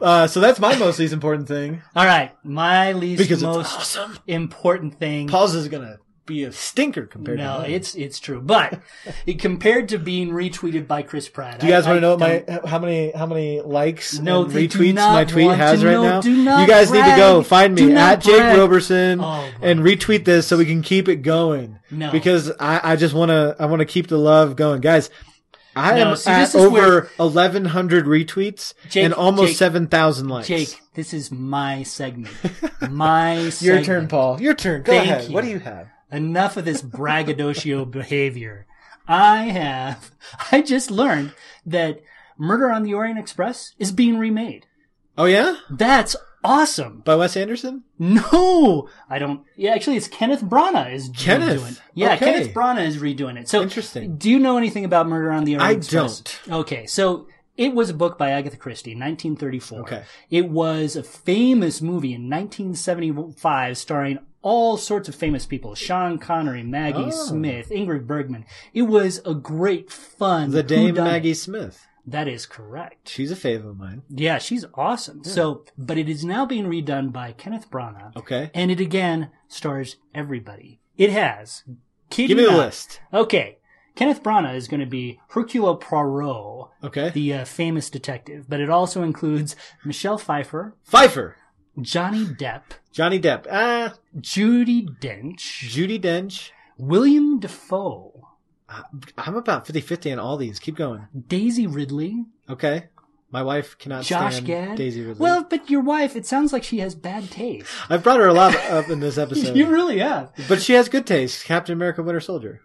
Speaker 1: Uh, so that's my most least important thing
Speaker 2: all right, my least
Speaker 1: because
Speaker 2: most
Speaker 1: awesome.
Speaker 2: important thing.
Speaker 1: Paul's is gonna be a stinker compared
Speaker 2: no,
Speaker 1: to mine.
Speaker 2: it's it's true, but it, compared to being retweeted by Chris Pratt,
Speaker 1: Do you guys
Speaker 2: I-
Speaker 1: want to know my how many how many likes
Speaker 2: No,
Speaker 1: and retweets my tweet has right
Speaker 2: know.
Speaker 1: now?
Speaker 2: Do not
Speaker 1: you guys need to go find me at Jake. Roberson
Speaker 2: Oh,
Speaker 1: and retweet this so we can keep it going.
Speaker 2: No.
Speaker 1: because I, I just want to I want to keep the love going, guys. I
Speaker 2: No,
Speaker 1: am
Speaker 2: see,
Speaker 1: at over eleven hundred retweets
Speaker 2: Jake,
Speaker 1: and almost
Speaker 2: Jake,
Speaker 1: seven thousand likes.
Speaker 2: Jake, this is my segment. My
Speaker 1: your
Speaker 2: segment.
Speaker 1: turn, Paul. Your turn. Go
Speaker 2: Thank
Speaker 1: ahead.
Speaker 2: you.
Speaker 1: What do you have?
Speaker 2: Enough of this braggadocio behavior. I have. I just learned that Murder on the Orient Express is being remade.
Speaker 1: Oh yeah,
Speaker 2: That's awesome.
Speaker 1: by Wes Anderson.
Speaker 2: No, I don't. Yeah, actually, it's Kenneth Branagh is
Speaker 1: Kenneth?
Speaker 2: redoing. it. Yeah,
Speaker 1: Okay.
Speaker 2: Kenneth Branagh is redoing it. So
Speaker 1: Interesting.
Speaker 2: Do you know anything about Murder on the Orient
Speaker 1: I
Speaker 2: Express?
Speaker 1: I don't.
Speaker 2: Okay, so it was a book by Agatha Christie, in 1934.
Speaker 1: Okay.
Speaker 2: It was a famous movie in 1975 starring all sorts of famous people. Sean Connery, Maggie
Speaker 1: Oh.
Speaker 2: Smith, Ingrid Bergman. It was a great fun.
Speaker 1: The Dame. Maggie Smith.
Speaker 2: That is correct.
Speaker 1: She's a fave of mine.
Speaker 2: Yeah, she's awesome. So, but it is now being redone by Kenneth Branagh.
Speaker 1: Okay.
Speaker 2: And it again stars everybody. It has. Kid
Speaker 1: Give me the
Speaker 2: not.
Speaker 1: list.
Speaker 2: Okay. Kenneth Branagh is going to be Hercule Poirot,
Speaker 1: Okay.
Speaker 2: the uh, famous detective, but it also includes Michelle Pfeiffer,
Speaker 1: Pfeiffer.
Speaker 2: Johnny Depp,
Speaker 1: Johnny Depp. Ah.
Speaker 2: Judi Dench,
Speaker 1: Judi Dench.
Speaker 2: William Dafoe,
Speaker 1: I'm about 50-50 on all these. Keep going.
Speaker 2: Daisy Ridley,
Speaker 1: Okay. My wife cannot
Speaker 2: Josh
Speaker 1: stand
Speaker 2: Gad.
Speaker 1: Daisy Ridley.
Speaker 2: Well, but your wife, it sounds like she has bad taste.
Speaker 1: I've brought her a lot up in this episode.
Speaker 2: you really have.
Speaker 1: but she has good taste. Captain America Winter Soldier.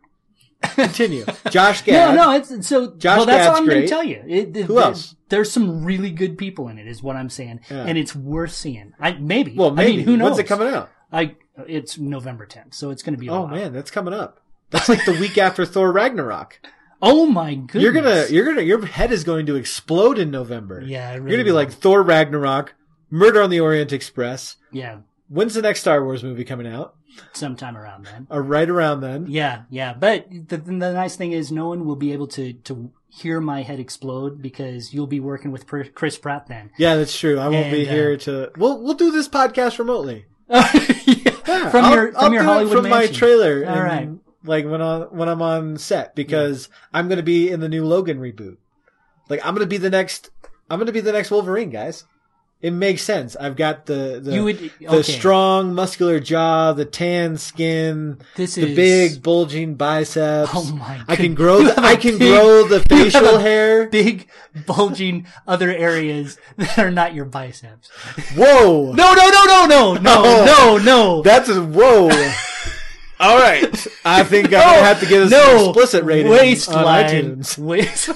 Speaker 1: Continue. Josh Gad.
Speaker 2: no, no, it's so.
Speaker 1: Josh
Speaker 2: well, that's
Speaker 1: Gad's
Speaker 2: all I'm going to tell you. It, it-
Speaker 1: Who else?
Speaker 2: There's some really good people in it, is what I'm saying,
Speaker 1: Yeah.
Speaker 2: and it's worth seeing. I maybe.
Speaker 1: Well, maybe.
Speaker 2: I mean, who knows?
Speaker 1: When's it coming out?
Speaker 2: I it's November 10th, so it's going to be. A
Speaker 1: Oh
Speaker 2: while.
Speaker 1: man, that's coming up. That's like the week after Thor Ragnarok.
Speaker 2: Oh my goodness!
Speaker 1: You're gonna, you're gonna, your head is going to explode in November.
Speaker 2: Yeah, I
Speaker 1: You're gonna be
Speaker 2: will.
Speaker 1: like Thor Ragnarok, Murder on the Orient Express.
Speaker 2: yeah,
Speaker 1: When's the next Star Wars movie coming out?
Speaker 2: sometime around then.
Speaker 1: Or right around then.
Speaker 2: Yeah, yeah, but the, the nice thing is, no one will be able to to hear my head explode because you'll be working with Chris Pratt then.
Speaker 1: Yeah, that's true. I won't be
Speaker 2: And, uh,
Speaker 1: here to. We'll we'll do this podcast remotely.
Speaker 2: Yeah, from
Speaker 1: I'll-
Speaker 2: your from
Speaker 1: I'll
Speaker 2: your Hollywood
Speaker 1: from my trailer.
Speaker 2: All
Speaker 1: and,
Speaker 2: right.
Speaker 1: Like when on when I'm on set because I'm gonna be in the new Logan reboot. Like I'm gonna be the next. I'm gonna be the next Wolverine, guys. It makes sense. I've got the the,
Speaker 2: You would-
Speaker 1: the strong muscular jaw, the tan skin,
Speaker 2: This
Speaker 1: the
Speaker 2: is
Speaker 1: big bulging biceps.
Speaker 2: Oh my!
Speaker 1: I can
Speaker 2: goodness.
Speaker 1: grow. The,
Speaker 2: have a
Speaker 1: I can
Speaker 2: big-
Speaker 1: grow the
Speaker 2: you have
Speaker 1: facial
Speaker 2: a
Speaker 1: hair.
Speaker 2: Big bulging other areas that are not your biceps.
Speaker 1: Whoa!
Speaker 2: No, no, no, no, no, no, oh. no, no.
Speaker 1: That's a whoa. All right, I think I'm gonna have to get us
Speaker 2: no,
Speaker 1: an explicit rating
Speaker 2: waistline.
Speaker 1: on iTunes.
Speaker 2: Waist.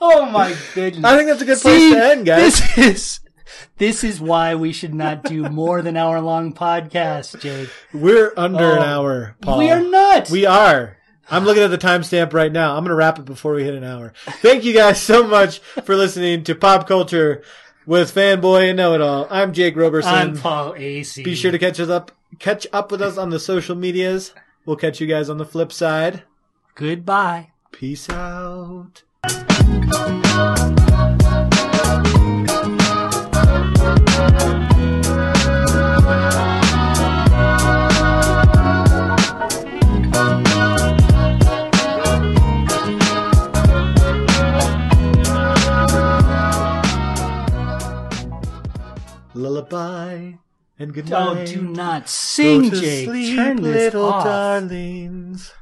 Speaker 2: Oh my goodness!
Speaker 1: I think that's a good place
Speaker 2: See,
Speaker 1: to end, guys.
Speaker 2: This is this is why we should not do more than hour long podcasts, Jake.
Speaker 1: We're under an
Speaker 2: Oh,
Speaker 1: hour, Paul.
Speaker 2: We are not.
Speaker 1: We are. I'm looking at the timestamp right now. I'm going to wrap it before we hit an hour. Thank you guys so much for listening to Pop Culture with Fanboy and Know It All. I'm Jake Roberson.
Speaker 2: I'm Paul Asay.
Speaker 1: Be sure to catch us up, catch up with us on the social medias. We'll catch you guys on the flip side.
Speaker 2: Goodbye.
Speaker 1: Peace out. Lullaby and good night.
Speaker 2: Oh, do not sing,
Speaker 1: Go
Speaker 2: Jake.
Speaker 1: sleep,
Speaker 2: Turn this
Speaker 1: little
Speaker 2: off.
Speaker 1: darlings.